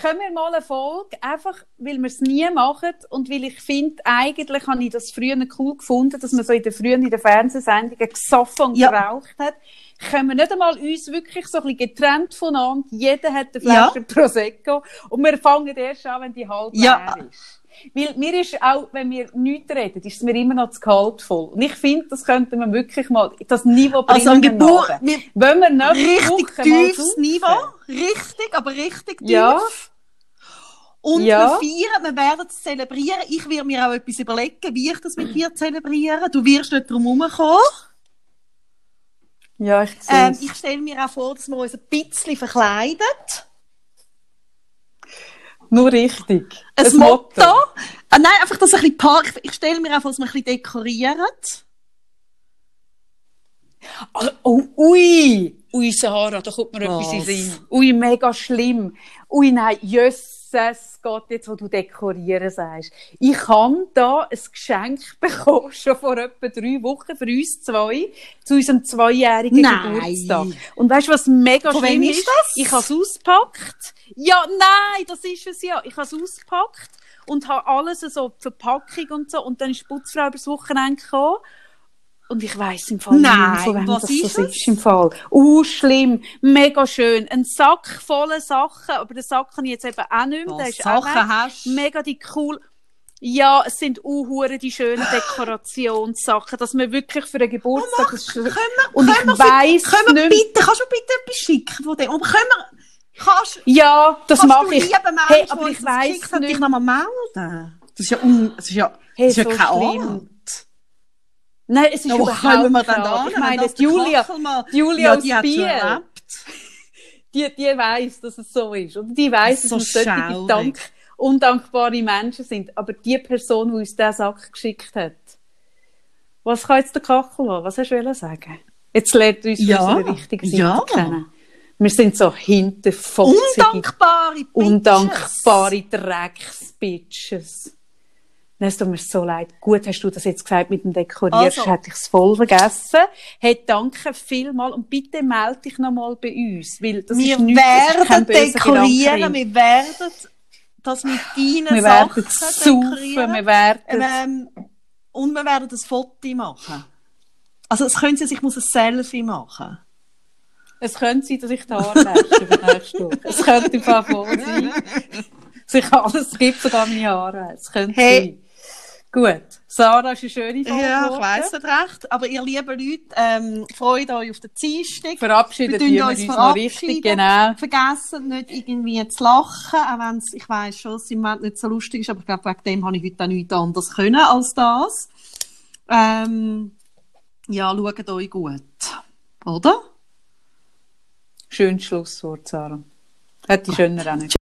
können wir mal eine Folge, einfach, weil wir es nie machen und weil ich finde, eigentlich habe ich das früher cool gefunden, dass man so in den frühen, in den Fernsehsendungen gesoffen und Ja. geraucht hat. Können wir nicht einmal uns wirklich so ein bisschen getrennt voneinander, jeder hat eine Ja. Flasche Prosecco und wir fangen erst an, wenn die halb Ja. leer ist. Weil mir ist auch, wenn wir nichts reden, ist es mir immer noch zu kaltvoll. Und ich finde, das könnte man wirklich mal, das Niveau bringen. Also am Geburt, wir- Wenn wir nächste richtig Woche tiefes. Niveau. Richtig, aber richtig tief. Ja. Und Ja. wir feiern, wir werden es zelebrieren. Ich werde mir auch etwas überlegen, wie ich das mit dir zelebriere. Du wirst nicht drum herumkommen. Ja, ich sehe Ähm, ich stelle mir auch vor, dass wir uns ein bisschen verkleiden. Nur richtig. Ein, Motto. Ah, nein, einfach, dass ein bisschen Park. Ich stelle mir vor, dass wir ein bisschen dekorieren. Also, oh, ui! Ui, Sarah, da kommt mir Was? etwas in Sinn. Ui, mega schlimm. Ui, nein, jösses Gott, jetzt, wo du dekorieren sagst. Ich habe da ein Geschenk bekommen, schon vor etwa drei Wochen, für uns zwei, zu unserem zweijährigen Nein. Geburtstag. Und weißt du, was mega Von schlimm ist das? Ich habe es ausgepackt. Ja, nein, das ist es ja. Ich habe es ausgepackt und habe alles so, die Verpackung und so, und dann ist die Putzfrau übers Wochenende gekommen. Und ich weiss im Fall Nein, nicht, von wem was das ist so es? ist im Fall. Uh, schlimm. Mega schön. Ein Sack voller Sachen, aber den Sack habe ich jetzt eben auch nicht mehr. Was ist Sachen hast. Mega die cool. Ja, es sind uhure die schönen Dekorationssachen, dass man wirklich für einen Geburtstag das ist, Können wir, und ich können wir, weiss können wir nicht bitte, kannst du bitte etwas schicken von dem? Aber können wir, kannst, Ja, das mache ich. Mensch, Hey, aber ich das weiss hat, dich nicht. nochmal melden? Das ist ja, un, das ist ja, Hey, das ist ja so kein schlimm. Nein, es ist wo überhaupt wir kein denn da Ich meine, die Julia, die Julia Ja, aus die schon Biel, die, die weiss, dass es so ist. Und die weiss, Das dass so solche schaurig. dank undankbare Menschen sind. Aber die Person, die uns diesen Sack geschickt hat, was kann jetzt der Kachel haben? Was hast du sagen? Jetzt lernt uns Ja, unsere richtige Seite ja. kennen. Wir sind so hinterfotzige, Undankbare Bitches. undankbare Drecksbitches. Nein, Es tut mir so leid. Gut, hast du das jetzt gesagt mit dem Dekorieren, Also. hätte ich es voll vergessen. Hey, danke vielmal und bitte melde dich nochmal bei uns, weil das Wir ist nichts, das ist kein werden dekorieren, wir werden das mit deinen Wir Sachen dekorieren. wir werden... Ähm, und wir werden ein Foto machen. Also es könnte sein, ich muss ein Selfie machen. Es könnte sein, dass ich die Haare wasche für nächste Woche. Es könnte im Fall vor sein, dass ich alles gibt, sogar meine Haare. Es könnte Hey. sein. Gut. Sarah ist eine schöne Folge Ja, ich weiss nicht recht. Aber ihr lieben Leute, ähm, freut euch auf den Dienstag. Verabschieden Wir uns uns noch richtig, genau. Vergessen nicht irgendwie zu lachen, auch wenn es, ich weiss schon, es im Moment nicht so lustig ist, aber ich glaube, wegen dem habe ich heute auch nichts anderes können als das. Ähm, ja, schaut euch gut. Oder? Schönes Schlusswort, Sarah. Hat die schöner auch nicht.